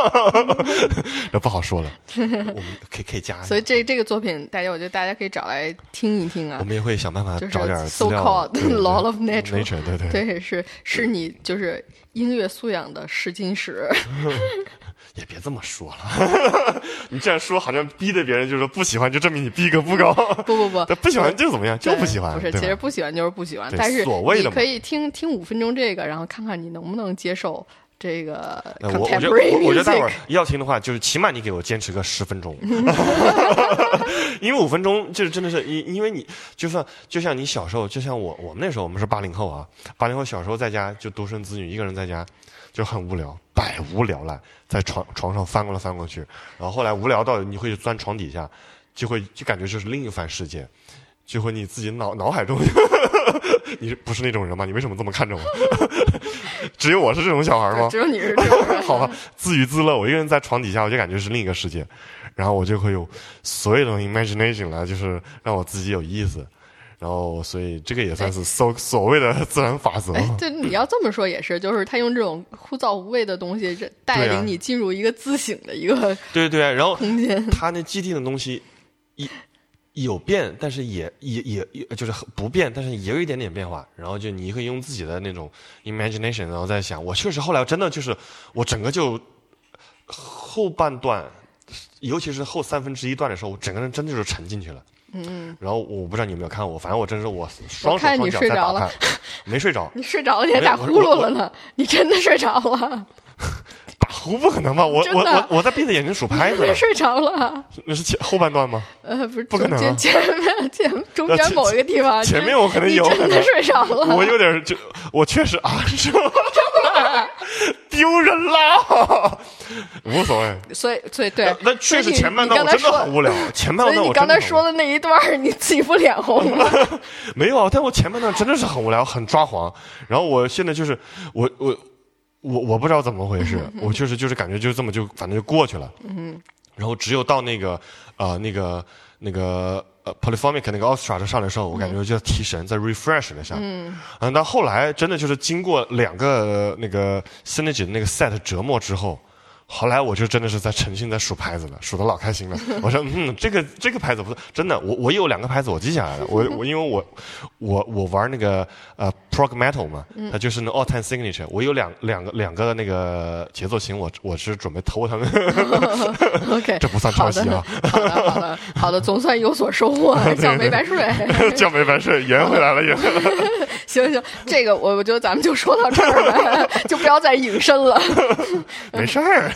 [SPEAKER 2] (laughs) 那不好说了。我们可以可以加，
[SPEAKER 1] 所以这这个作品，大家我觉得大家可以找来听一听啊。
[SPEAKER 2] 我们也会想办法
[SPEAKER 1] 就是
[SPEAKER 2] 找点
[SPEAKER 1] so
[SPEAKER 2] 资料。
[SPEAKER 1] called
[SPEAKER 2] 对对
[SPEAKER 1] law of nature
[SPEAKER 2] nature，对对
[SPEAKER 1] 对，是是你就是音乐素养的试金石。(laughs)
[SPEAKER 2] 也别这么说了，(laughs) 你这样说好像逼得别人就是说不喜欢，就证明你逼格不高。
[SPEAKER 1] 不不 (laughs) 不，
[SPEAKER 2] 不喜欢就怎么样，就不喜欢。
[SPEAKER 1] 不是，其实不喜欢就是不喜欢，但是
[SPEAKER 2] 所谓的
[SPEAKER 1] 你可以听听五分钟这个，然后看看你能不能接受这个
[SPEAKER 2] 呃我我觉得我觉得待会儿。要听的话，就是起码你给我坚持个十分钟，(laughs) 因为五分钟就是真的是因因为你就算就像你小时候，就像我我们那时候我们是八零后啊，八零后小时候在家就独生子女一个人在家就很无聊，百无聊赖，在床床上翻过来翻过去，然后后来无聊到你会钻床底下，就会就感觉就是另一番世界，就会你自己脑脑海中。(laughs) 你不是那种人吗？你为什么这么看着我？(laughs) 只有我是这种小孩吗？
[SPEAKER 1] 只有你是这种人，(laughs)
[SPEAKER 2] 好吧，自娱自乐，我一个人在床底下，我就感觉是另一个世界，然后我就会有所有的 imagination 来，就是让我自己有意思，然后所以这个也算是所所谓的自然法则。
[SPEAKER 1] 哎，对，你要这么说也是，就是他用这种枯燥无味的东西，带领你进入一个自省的一个
[SPEAKER 2] 对对，然后
[SPEAKER 1] 空间。
[SPEAKER 2] 他那既定的东西一有变，但是也也也也就是不变，但是也有一点点变化。然后就你可以用自己的那种 imagination，然后在想，我确实后来真的就是我整个就后半段，尤其是后三分之一段的时候，我整个人真的就是沉进去了。
[SPEAKER 1] 嗯，
[SPEAKER 2] 然后我不知道你有没有看我，反正我真是我双手
[SPEAKER 1] 看你
[SPEAKER 2] 双脚在打
[SPEAKER 1] 睡着了，
[SPEAKER 2] 没睡着，(laughs)
[SPEAKER 1] 你睡着了，你还打呼噜了呢？你真的睡着了？(laughs)
[SPEAKER 2] 打呼不可能吧？我我我我在闭着眼睛数拍子
[SPEAKER 1] 你，睡着了？
[SPEAKER 2] 那是前后半段吗？
[SPEAKER 1] 呃，不是，
[SPEAKER 2] 不可能啊
[SPEAKER 1] 前前面前中间某一个地方，
[SPEAKER 2] 前面我可能有
[SPEAKER 1] 你真的睡着了。
[SPEAKER 2] 我有点就我确实啊，是吧 (laughs) 丢人啦，无所谓。
[SPEAKER 1] 所以，所以对，
[SPEAKER 2] 那确实前半段我真的很无聊，前半段我
[SPEAKER 1] 刚才说
[SPEAKER 2] 的
[SPEAKER 1] 那一段，你自己不脸红吗？(laughs)
[SPEAKER 2] 没有啊，但我前半段真的是很无聊，很抓狂。然后我现在就是我我我我不知道怎么回事，(laughs) 我确实就是感觉就这么就反正就过去了。
[SPEAKER 1] 嗯，
[SPEAKER 2] 然后只有到那个呃那个那个呃 polyphonic 那个 orchestra 上来的时候，我感觉就提神，在 refresh 了一下。
[SPEAKER 1] 嗯，
[SPEAKER 2] 嗯，但后来真的就是经过两个呃那个 synergy 的那个 set 折磨之后，后来我就真的是在沉浸在数牌子了，数的老开心了。我说，嗯，这个这个牌子不错，真的，我我有两个牌子我记下来了。我我因为我我我玩那个呃 prog metal 嘛，它就是那 all time signature。我有两两个两个那个节奏型，我我是准备偷他们。(laughs)
[SPEAKER 1] OK，(laughs)
[SPEAKER 2] 这不算抄袭啊，
[SPEAKER 1] 好的，好的，好的，总算有所收获，(laughs) 叫没白睡。
[SPEAKER 2] 叫没白睡，圆回来了，圆回来了。
[SPEAKER 1] 行行，这个我我觉得咱们就说到这儿吧，就不要再引申了。
[SPEAKER 2] 没事儿，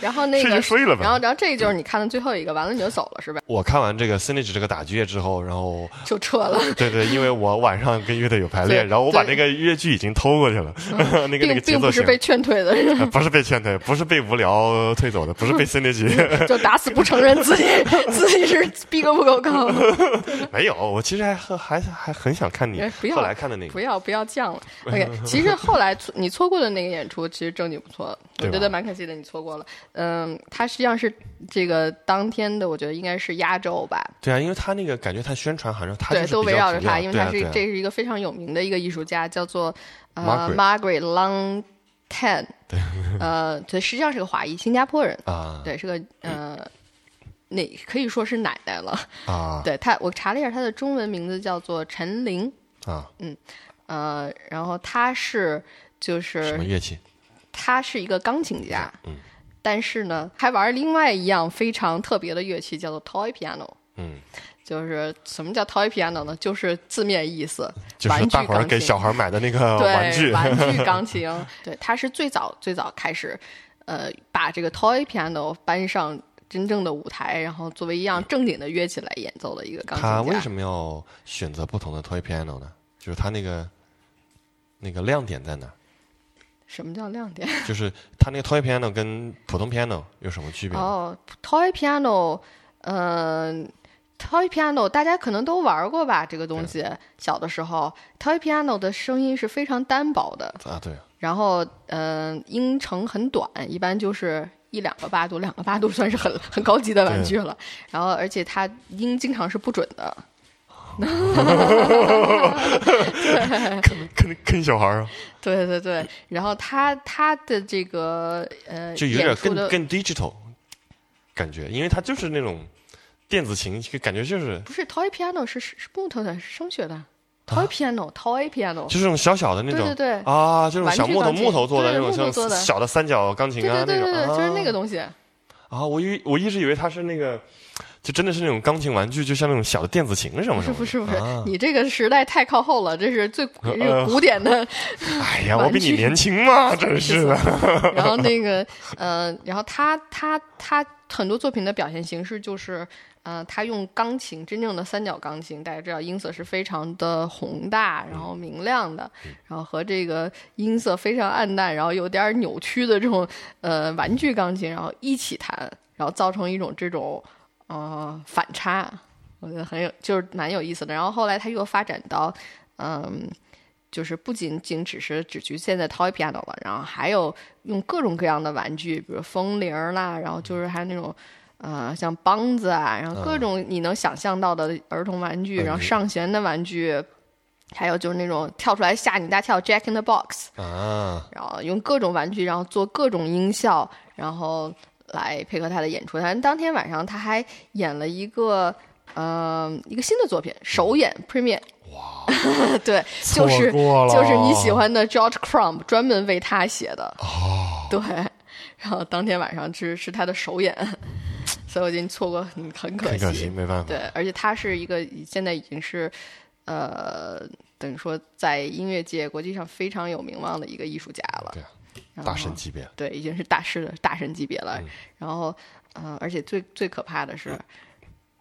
[SPEAKER 1] 然后那个
[SPEAKER 2] 睡了吧
[SPEAKER 1] 然后然后这个就是你看的最后一个，完了你就走了是吧？
[SPEAKER 2] 我看完这个 Synergy 这个打击乐之后，然后
[SPEAKER 1] 就撤了，
[SPEAKER 2] 对对，因为我晚上跟乐队有排练，然后我把那个越剧已经偷过去了，(laughs) 那个那
[SPEAKER 1] 并
[SPEAKER 2] 个节奏。
[SPEAKER 1] 并不是被劝退的，
[SPEAKER 2] 呃不是被劝退，不是被无聊退走的，不是被 Synergy，(laughs)
[SPEAKER 1] 就打死不承认自己 (laughs) 自己是逼格不够高。
[SPEAKER 2] 没有。我其实还还还还很想看你
[SPEAKER 1] 哎不要
[SPEAKER 2] 后来看的那个，
[SPEAKER 1] 不要不要犟了。OK，其实后来你错过的那个演出，其实正经不错，我觉得蛮可惜的，你错过了。嗯，他实际上是这个当天的，我觉得应该是压轴吧。
[SPEAKER 2] 对啊，因为他那个感觉他宣传好像他
[SPEAKER 1] 对，都围绕着他，因为他是、
[SPEAKER 2] 啊啊
[SPEAKER 1] 这是一个非常有名的一个艺术家，叫做呃
[SPEAKER 2] Margaret
[SPEAKER 1] Margaret Long Tan。对，(laughs) 呃，对，实际上是个华裔，新加坡人。
[SPEAKER 2] 啊
[SPEAKER 1] 对，是个呃，那可以说是奶奶了。
[SPEAKER 2] 啊
[SPEAKER 1] 对他，我查了一下，他的中文名字叫做陈琳。
[SPEAKER 2] 啊嗯
[SPEAKER 1] 呃，然后他是就是什
[SPEAKER 2] 么乐器？
[SPEAKER 1] 他是一个钢琴家，
[SPEAKER 2] 嗯，
[SPEAKER 1] 但是呢，还玩另外一样非常特别的乐器，叫做 toy piano。
[SPEAKER 2] 嗯，
[SPEAKER 1] 就是什么叫 toy piano 呢？就是字面意思，
[SPEAKER 2] 就是大伙儿给小孩买的那个，玩具，
[SPEAKER 1] 玩具 (laughs) 钢琴。对，他是最早最早开始，呃，把这个 toy piano 搬上真正的舞台，然后作为一样正经的乐器来演奏的一个钢琴家。
[SPEAKER 2] 他为什么要选择不同的 toy piano 呢？就是他那个那个亮点在哪儿？
[SPEAKER 1] 什么叫亮点？(laughs)
[SPEAKER 2] 就是它那个 toy piano 跟普通 piano 有什么区别呢？
[SPEAKER 1] 哦，toy piano，嗯、toy piano 大家可能都玩过吧？这个东西小的时候，toy piano 的声音是非常单薄的，
[SPEAKER 2] 啊，对，
[SPEAKER 1] 然后嗯、音程很短，一般就是一两个八度，两个八度算是很很高级的玩具了。然后而且它音经常是不准的，
[SPEAKER 2] 坑坑坑小孩儿啊，
[SPEAKER 1] 对对对。然后他他的这个呃
[SPEAKER 2] 就有点更更 digital 感觉，因为他就是那种电子琴，就感觉就是
[SPEAKER 1] 不是 toy piano 是是是木头的，是声学的。toy piano toy piano
[SPEAKER 2] 就是那种小小的那种，
[SPEAKER 1] 对对对。
[SPEAKER 2] 啊，这种小木头木头做的
[SPEAKER 1] 对
[SPEAKER 2] 那种像小的三角钢琴
[SPEAKER 1] 对
[SPEAKER 2] 啊那种，
[SPEAKER 1] 对对对对，就是那
[SPEAKER 2] 啊
[SPEAKER 1] 个东西。
[SPEAKER 2] 啊，我以我一直以为它是那个，就真的是那种钢琴玩具，就像那种小的电子琴什么什么的。
[SPEAKER 1] 是不是不是
[SPEAKER 2] 啊，
[SPEAKER 1] 你这个时代太靠后了，这是最这个古典的。
[SPEAKER 2] 哎呀，我比你年轻嘛，真是的。(laughs)
[SPEAKER 1] 然后那个呃，然后他他他很多作品的表现形式就是，呃，他用钢琴真正的三角钢琴，大家知道音色是非常的宏大，然后明亮的，然后和这个音色非常暗淡，然后有点儿扭曲的这种呃玩具钢琴，然后一起弹，然后造成一种这种呃反差，我觉得很有就是蛮有意思的。然后后来他又发展到嗯。就是不仅仅只是只局限在 toy piano 了，然后还有用各种各样的玩具，比如风铃啦，然后就是还有那种呃像梆子啊，然后各种你能想象到的儿童玩具，
[SPEAKER 2] 嗯
[SPEAKER 1] 然后上弦的玩具，还有就是那种跳出来吓你一大跳 Jack in the Box，
[SPEAKER 2] 啊，
[SPEAKER 1] 然后用各种玩具，然后做各种音效，然后来配合他的演出。但当天晚上他还演了一个呃一个新的作品，首演 premiere。哇，(laughs) 对，就是就是你喜欢的 George Crumb 专门为他写的。哦，(laughs) 对，然后当天晚上是是他的首演，所以我觉得你错过很很可惜。
[SPEAKER 2] 很可惜，没办法。
[SPEAKER 1] 对，而且他是一个现在已经是，呃，等于说在音乐界国际上非常有名望的一个艺术家了。
[SPEAKER 2] 对大神级别。
[SPEAKER 1] 对，已经是大师的大神级别
[SPEAKER 2] 嗯
[SPEAKER 1] 了。然后，呃，而且最最可怕的是，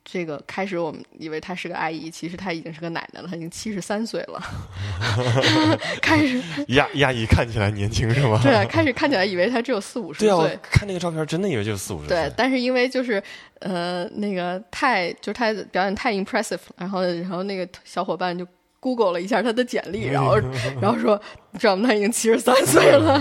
[SPEAKER 1] 这个开始我们以为她是个阿姨，其实她已经是个奶奶了，他已经七十三岁了。(laughs) 开始 (laughs)
[SPEAKER 2] 亚亚姨看起来年轻是吗？
[SPEAKER 1] 对，啊开始看起来以为她只有四五十岁
[SPEAKER 2] 对啊，看那个照片，真的以为就是四五十岁。，
[SPEAKER 1] 对但是因为就是呃那个太就是她表演太 impressive，了然后然后那个小伙伴就 Google 了一下他的简历，然后 (laughs) 然后说知道吗？他已经七十三岁了。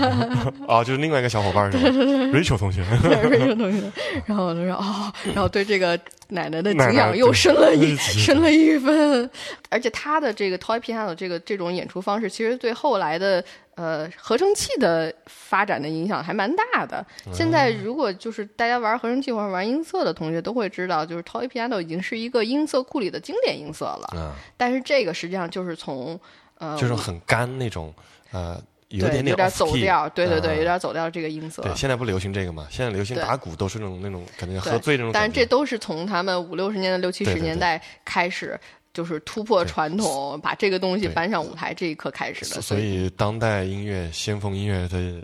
[SPEAKER 2] 啊，(laughs) 就是另外一个小伙伴是吧？Rachel 同学
[SPEAKER 1] ，，Rachel 同学，然后我就说哦，然后对这个奶奶的敬仰又深了一
[SPEAKER 2] 对
[SPEAKER 1] 深了一分，(laughs) 而且他的这个 toy piano 这个这种演出方式，其实对后来的呃合成器的发展的影响还蛮大的。现在如果就是大家玩合成器或者玩音色的同学都会知道，就是 toy piano 已经是一个音色库里的经典音色了，
[SPEAKER 2] 嗯，
[SPEAKER 1] 但是这个实际上就是从呃
[SPEAKER 2] 就是很干那种，呃，有点点
[SPEAKER 1] 有点
[SPEAKER 2] off
[SPEAKER 1] 走调，对对对，
[SPEAKER 2] 啊
[SPEAKER 1] 有点走调这个音色。
[SPEAKER 2] 对，现在不流行这个嘛？现在流行打鼓都是那种那种感觉喝醉那种
[SPEAKER 1] 但。是这都是从他们五六十年代、六七十年代开始，就是突破传统，把这个东西搬上舞台这一刻开始的。
[SPEAKER 2] 所所以当代音乐、先锋音乐的，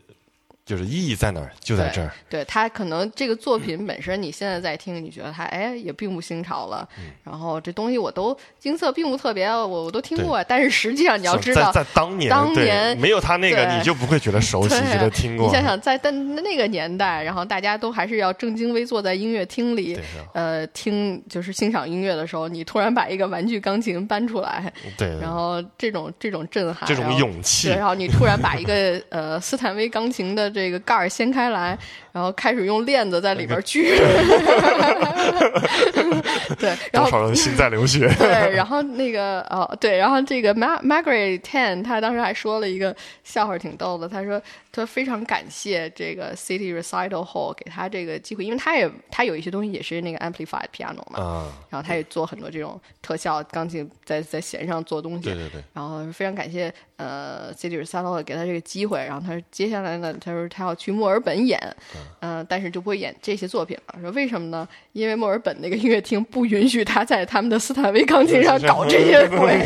[SPEAKER 2] 就是意义在哪儿？就在这儿。
[SPEAKER 1] 对他可能这个作品本身，你现在在听，你觉得它哎也并不新潮了，
[SPEAKER 2] 嗯
[SPEAKER 1] 然后这东西我都音色并不特别，我我都听过，但是实际上你要知道。
[SPEAKER 2] 在在当年，
[SPEAKER 1] 当年
[SPEAKER 2] 没有他那个，你就不会觉得熟悉，(laughs) 觉得听过。
[SPEAKER 1] 你想想，在但那个年代，然后大家都还是要正襟危坐在音乐厅里呃，听就是欣赏音乐的时候，你突然把一个玩具钢琴搬出来，
[SPEAKER 2] 对，
[SPEAKER 1] 然后这种这种震撼，
[SPEAKER 2] 这种勇气，
[SPEAKER 1] 然后你突然把一个呃斯坦威钢琴的这个盖儿掀开来，然后开始用链子在里边锯，(laughs) 对，(laughs) 然后
[SPEAKER 2] 多少人心在流血。
[SPEAKER 1] 对，(laughs) 然后那个哦，对，然后这个 Margaret Tan，他当时还说了一个笑话，挺逗的。他说，他非常感谢这个 City Recital Hall 给他这个机会，因为他也他有一些东西也是那个 amplified piano 嘛，
[SPEAKER 2] 啊，
[SPEAKER 1] 然后他也做很多这种特效钢琴在在弦上做东西。
[SPEAKER 2] 对对对，
[SPEAKER 1] 然后非常感谢呃 City Recital 给他这个机会，然后他说接下来呢，他说他要去墨尔本演，嗯、但是就不会演这些作品了。说为什么呢？因为墨尔本那个音乐厅不允许他在他们的斯坦威钢琴上搞这些鬼。(laughs)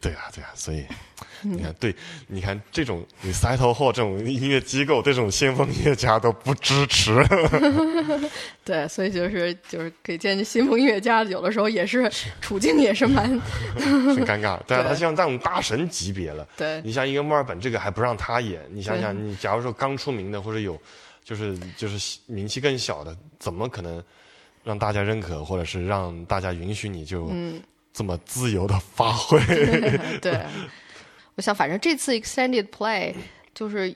[SPEAKER 2] 对啊，对啊，所以 (laughs) (laughs) 你看，对，你看这种 recital hall 这种音乐机构，这种先锋音乐家都不支持。(laughs)
[SPEAKER 1] 对，所以就是就是可以见这新风音乐家有的时候也是处境也是蛮 (laughs)
[SPEAKER 2] 很尴尬。对啊，他像这种大神级别了，
[SPEAKER 1] 对
[SPEAKER 2] 你像一个墨尔本这个还不让他演，你想想，你假如说刚出名的或者有，就是就是名气更小的，怎么可能让大家认可，或者是让大家允许你就
[SPEAKER 1] 嗯
[SPEAKER 2] 这么自由的发挥？
[SPEAKER 1] 对，我想反正这次 extended play 就是，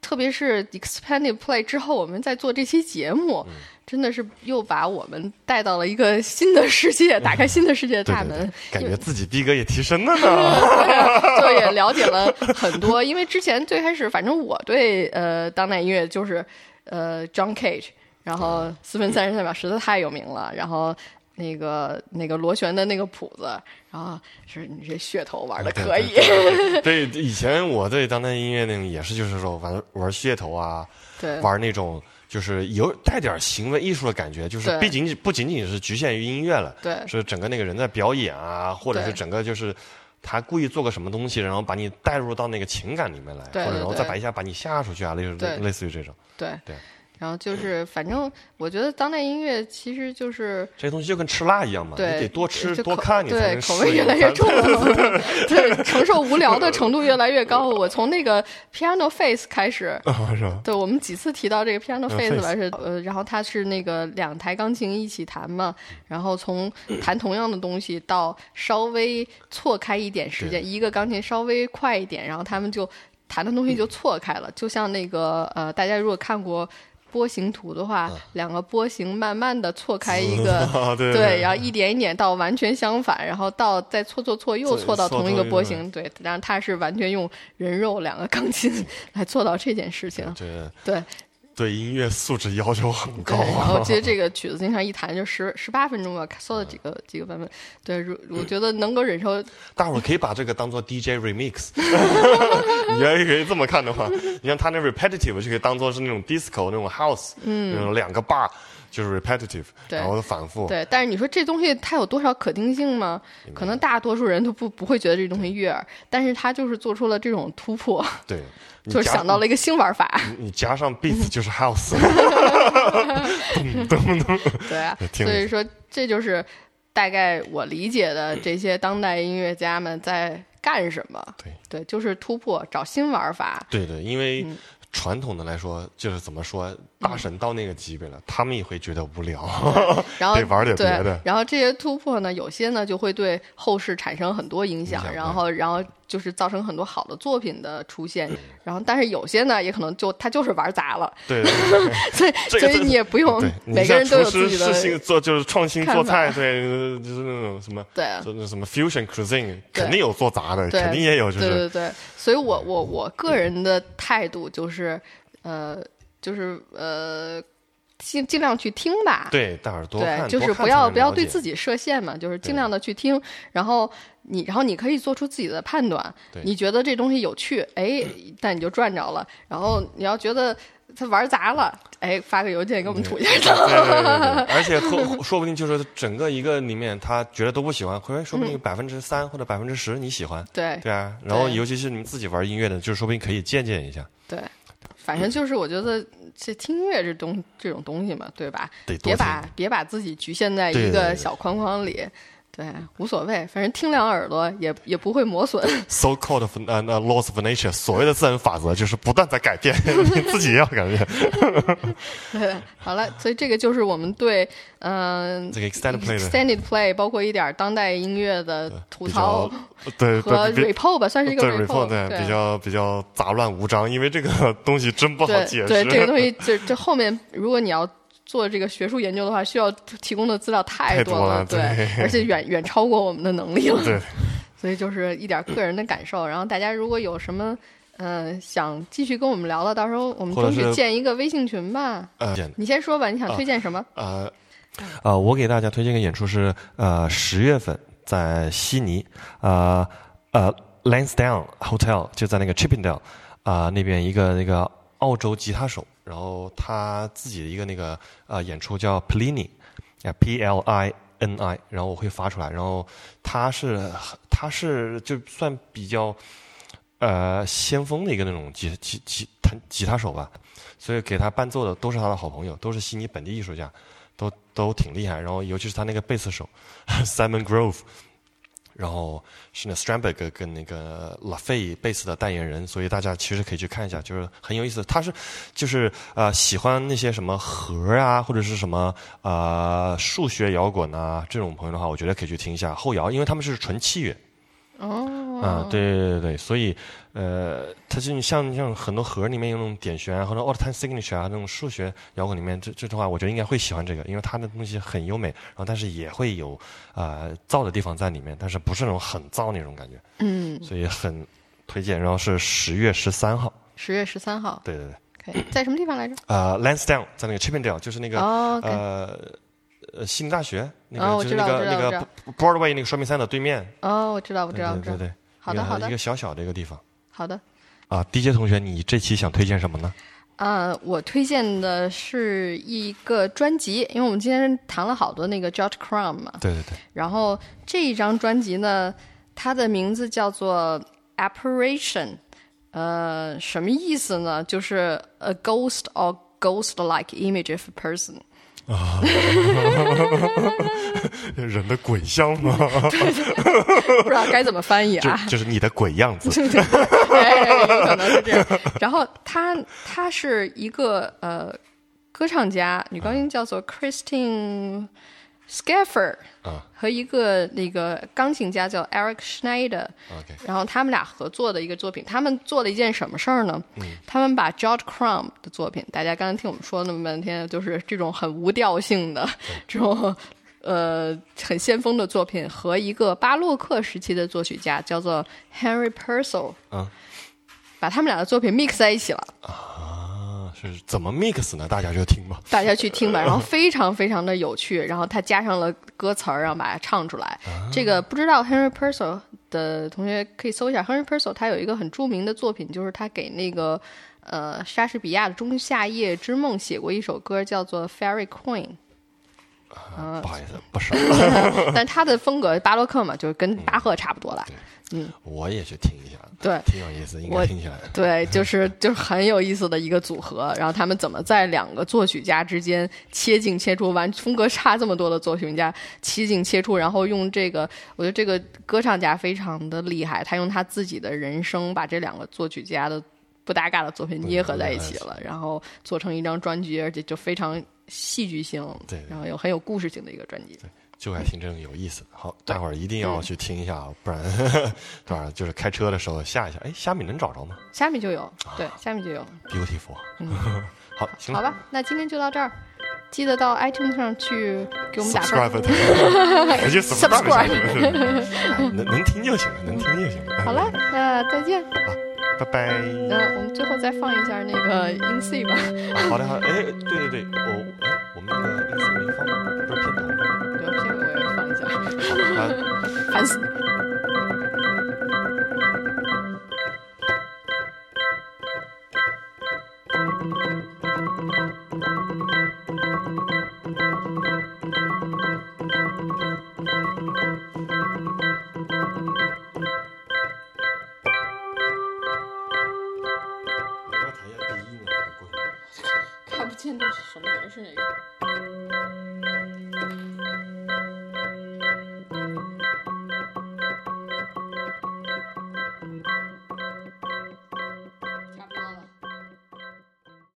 [SPEAKER 1] 特别是 expanded play 之后，我们在做这期节目，
[SPEAKER 2] 嗯
[SPEAKER 1] 真的是又把我们带到了一个新的世界，打开新的世界的
[SPEAKER 2] 对对
[SPEAKER 1] 大门
[SPEAKER 2] 对，，感觉自己逼格也提升了呢。(laughs)
[SPEAKER 1] 就也了解了很多。因为之前最开始，反正我对呃当代音乐就是呃 John Cage，然后四分三十三秒实在太有名了，然后。那个那个螺旋的那个谱子，然后是你这噱头玩的可以，(laughs)
[SPEAKER 2] 对，以前我对当代音乐那种也是，就是说玩玩噱头啊，
[SPEAKER 1] 对
[SPEAKER 2] 玩那种就是有带点行为艺术的感觉，就是
[SPEAKER 1] 对
[SPEAKER 2] 毕竟不仅仅是局限于音乐了，
[SPEAKER 1] 对
[SPEAKER 2] 是整个那个人在表演啊，或者是整个就是。他故意做个什么东西，然后把你带入到那个情感里面来，或者然后
[SPEAKER 1] 对对对
[SPEAKER 2] 再把一下把你吓出去啊，类似类似于这种，
[SPEAKER 1] 对
[SPEAKER 2] 对
[SPEAKER 1] 然后就是，反正我觉得当代音乐其实就是
[SPEAKER 2] 这东西就跟吃辣一样嘛，
[SPEAKER 1] 对
[SPEAKER 2] 你得多吃
[SPEAKER 1] 就
[SPEAKER 2] 多看，你才
[SPEAKER 1] 对口味越来越
[SPEAKER 2] 才
[SPEAKER 1] 重，(laughs) 对承受无聊的程度越来越高。我从那个 Piano Face 开始？(laughs) 对我们几次提到这个 Piano
[SPEAKER 2] 嗯
[SPEAKER 1] Face 来是呃，然后它是那个两台钢琴一起弹嘛，然后从 (clears throat) 弹同样的东西到稍微错开一点时间，一个钢琴稍微快一点，然后他们就弹的东西就错开了，就像那个呃，大家如果看过。波形图的话，两个波形慢慢的错开一个，(laughs)
[SPEAKER 2] 啊，对
[SPEAKER 1] 对，然后一点一点到完全相反，然后到再错错错又错到同一个波形，对，然后他是完全用人肉两个钢琴来做到这件事情，
[SPEAKER 2] 这
[SPEAKER 1] 对
[SPEAKER 2] 对音乐素质要求很高啊。
[SPEAKER 1] 后其实这个曲子经常一弹就十十八分钟吧，搜了几个几个版本，对，如我觉得能够忍受，
[SPEAKER 2] 大伙儿可以把这个当做 DJ remix，(laughs) 你要可以这么看的话，你像他那 repetitive 就可以当做是那种 disco 那种 house，嗯，那种两个 bar 就是 repetitive，
[SPEAKER 1] 对
[SPEAKER 2] 然后反复，
[SPEAKER 1] 对，但是你说这东西它有多少可听性吗？可能大多数人都不不会觉得这东西悦耳，但是他就是做出了这种突破，
[SPEAKER 2] 对，你 (laughs)
[SPEAKER 1] 就是想到了一个新玩法，
[SPEAKER 2] 你加上 (laughs) beats 就是 house，(laughs)
[SPEAKER 1] 对啊，所以说这就是大概我理解的这些当代音乐家们在干什么。
[SPEAKER 2] 对
[SPEAKER 1] 对，就是突破，找新玩法。
[SPEAKER 2] 对对，因为
[SPEAKER 1] 嗯
[SPEAKER 2] 传统的来说，就是怎么说，大神到那个级别了，他们也会觉得无聊，
[SPEAKER 1] 然后 (laughs)
[SPEAKER 2] 得玩点
[SPEAKER 1] 对
[SPEAKER 2] 别的，
[SPEAKER 1] 然后这些突破呢，有些呢就会对后世产生很多影响，
[SPEAKER 2] 影响
[SPEAKER 1] 然后然后就是造成很多好的作品的出现。然后，但是有些呢，也可能就他就是玩砸了，
[SPEAKER 2] 对对 (laughs) 对对
[SPEAKER 1] 所以
[SPEAKER 2] 这个
[SPEAKER 1] 所以你也不用每个人都有自己的
[SPEAKER 2] 新做就是创新做菜，对，呃就是那种什么，
[SPEAKER 1] 对
[SPEAKER 2] 就是什么 fusion cuisine，肯定有做砸的，肯定也有，就是
[SPEAKER 1] 对对对，所以我我我个人的态度就是，呃，就是呃，尽尽量去听吧。
[SPEAKER 2] 对，大耳朵
[SPEAKER 1] 对，就是不要不要对自己设限嘛，就是尽量的去听，然后你然后你可以做出自己的判断
[SPEAKER 2] 对。
[SPEAKER 1] 你觉得这东西有趣，哎，但你就赚着了。然后你要觉得他玩砸了，哎，发个邮件给我们吐一下槽。
[SPEAKER 2] 对对对对，(laughs) 而且说说不定就是整个一个里面，他觉得都不喜欢，或者说不定百分之三或者百分之十你喜欢，
[SPEAKER 1] 对
[SPEAKER 2] 对啊。然后尤其是你们自己玩音乐的，就是说不定可以借鉴一下，
[SPEAKER 1] 对，反正就是我觉得这听音乐这东这种东西嘛，对吧？
[SPEAKER 2] 得
[SPEAKER 1] 别把别把自己局限在一个小框框里。对，无所谓，反正听两耳朵也也不会磨损。
[SPEAKER 2] so called 呃 laws of nature，所谓的自然法则就是不断在改变，(laughs) 你自己也要改变。(laughs)
[SPEAKER 1] 对，好了，所以这个就是我们对嗯、
[SPEAKER 2] 这个 extended play
[SPEAKER 1] extended play，包括一点当代音乐的吐槽
[SPEAKER 2] 对
[SPEAKER 1] 和 report 吧，算是一个
[SPEAKER 2] report，report
[SPEAKER 1] 对
[SPEAKER 2] 比较比较杂乱无章，因为这个东西真不好
[SPEAKER 1] 对
[SPEAKER 2] 解释。
[SPEAKER 1] 对，这个东西 (laughs) 就这后面，如果你要做这个学术研究的话，需要提供的资料太
[SPEAKER 2] 太多
[SPEAKER 1] 了，
[SPEAKER 2] 了对
[SPEAKER 1] 而且远远超过我们的能力了。
[SPEAKER 2] 对，(laughs)
[SPEAKER 1] 所以就是一点个人的感受。然后大家如果有什么呃想继续跟我们聊的，到时候我们
[SPEAKER 2] 或者是
[SPEAKER 1] 争取建一个微信群吧。
[SPEAKER 2] 呃
[SPEAKER 1] 你先说吧，你想
[SPEAKER 2] 啊
[SPEAKER 1] 推荐什么？
[SPEAKER 2] 呃呃，我给大家推荐个演出是呃十月份在悉尼呃呃 Lansdowne Hotel 就在那个 Chippendale 啊、那边一个那个澳洲吉他手，然后他自己的一个那个呃演出叫 Plini 啊 P L I N I，然后我会发出来，然后他是他是就算比较呃先锋的一个那种吉吉吉弹吉他手吧，所以给他伴奏的都是他的好朋友，都是悉尼本地艺术家，都都挺厉害。然后尤其是他那个贝斯手 (laughs) Simon Grove，然后是那 Stramberg 跟那个 LaFay 贝斯的代言人，所以大家其实可以去看一下，就是很有意思。他是就是呃喜欢那些什么核啊，或者是什么呃数学摇滚啊这种朋友的话，我觉得可以去听一下后摇，因为他们是纯器乐。
[SPEAKER 1] 哦，
[SPEAKER 2] 啊，对对对对，所以呃，它就像像很多盒里面有那种点旋啊，或者 all time signature 啊，那种数学摇滚里面，这这种话，我觉得应该会喜欢这个，因为它的东西很优美，然后但是也会有呃燥的地方在里面，但是不是那种很燥那种感觉，
[SPEAKER 1] 嗯，
[SPEAKER 2] 所以很推荐。然后是十月十三号，
[SPEAKER 1] 十月十三号，
[SPEAKER 2] 对对对，
[SPEAKER 1] 可以。在什么地方来着？
[SPEAKER 2] 呃，Lansdowne 在那个 Chippendale，就是那个、呃呃悉尼大学那个、就是那个 Broadway 那个双明山的对面，
[SPEAKER 1] 哦，我知道，我知道，我知道。
[SPEAKER 2] 对对对
[SPEAKER 1] 好的好的
[SPEAKER 2] 一个小小的一个地方。
[SPEAKER 1] 好的，
[SPEAKER 2] 啊，DJ 同学，你这期想推荐什么呢？
[SPEAKER 1] 呃，我推荐的是一个专辑，因为我们今天谈了好多那个 George Crumb 嘛，
[SPEAKER 2] 对对对，
[SPEAKER 1] 然后这一张专辑呢，它的名字叫做 Apparition，呃，什么意思呢？就是 a ghost or ghost-like image of a person。(laughs)
[SPEAKER 2] 人的鬼相吗？(laughs)
[SPEAKER 1] 不知道该怎么翻译啊？
[SPEAKER 2] 就是你的鬼样子。(laughs)
[SPEAKER 1] 哎，有可能是这样。然后他他是一个呃歌唱家，女高音叫做 Christine Scaffer，
[SPEAKER 2] 啊
[SPEAKER 1] 和一个那个钢琴家叫 Eric Schneider。然后他们俩合作的一个作品，他们做了一件什么事儿呢？他们把 George Crumb 的作品，大家刚刚听我们说那么半天，就是这种很无调性的这种呃很先锋的作品，和一个巴洛克时期的作曲家叫做 Henry Purcell，
[SPEAKER 2] 嗯
[SPEAKER 1] 把他们俩的作品 mix 在一起了。
[SPEAKER 2] 啊，是怎么 mix 呢？大家就听吧。
[SPEAKER 1] 大家去听吧，(laughs) 然后非常非常的有趣，然后他加上了歌词儿，然后把它唱出来。这个不知道 Henry Purcell 的同学可以搜一下，Henry Purcell 他有一个很著名的作品，就是他给那个呃莎士比亚的《仲夏夜之梦》写过一首歌，叫做《Fairy Queen》，
[SPEAKER 2] 啊不好意思，不熟，(laughs)
[SPEAKER 1] 但他的风格巴洛克嘛，就是跟巴赫差不多了。
[SPEAKER 2] 我也去听一下，
[SPEAKER 1] 对
[SPEAKER 2] 挺有意思，应该听起来。
[SPEAKER 1] 对，就是 (laughs) 就是很有意思的一个组合。然后他们怎么在两个作曲家之间切进切出，完风格差这么多的作曲家切进切出，然后用这个，我觉得这个歌唱家非常的厉害，他用他自己的人生把这两个作曲家的不搭嘎的作品捏合在一起了，然后做成一张专辑，而且就非常戏剧性，
[SPEAKER 2] 对对
[SPEAKER 1] 然后又很有故事性的一个专辑。
[SPEAKER 2] 就爱听这种有意思的。好，待会儿一定要去听一下啊，不然 (laughs) 对吧？就是开车的时候下一下。哎，虾米能找着吗
[SPEAKER 1] 虾米就有，对，虾米就有。
[SPEAKER 2] ？Beautiful。(laughs) 好，行了。
[SPEAKER 1] 好吧，那今天就到这儿，记得到 iTunes 上去给我们打分。
[SPEAKER 2] subscribe，(laughs) 能能听就行了，能听就行了。
[SPEAKER 1] 好了，那再见。
[SPEAKER 2] 拜拜。
[SPEAKER 1] 那我们最后再放一下那个音 C 吧，
[SPEAKER 2] 啊好的，好的。哎，对对对，我哎，我们那个 In C 没放，不是片头吗？
[SPEAKER 1] 对，片尾我也放一下，烦死。看不见的是什么人是哪个？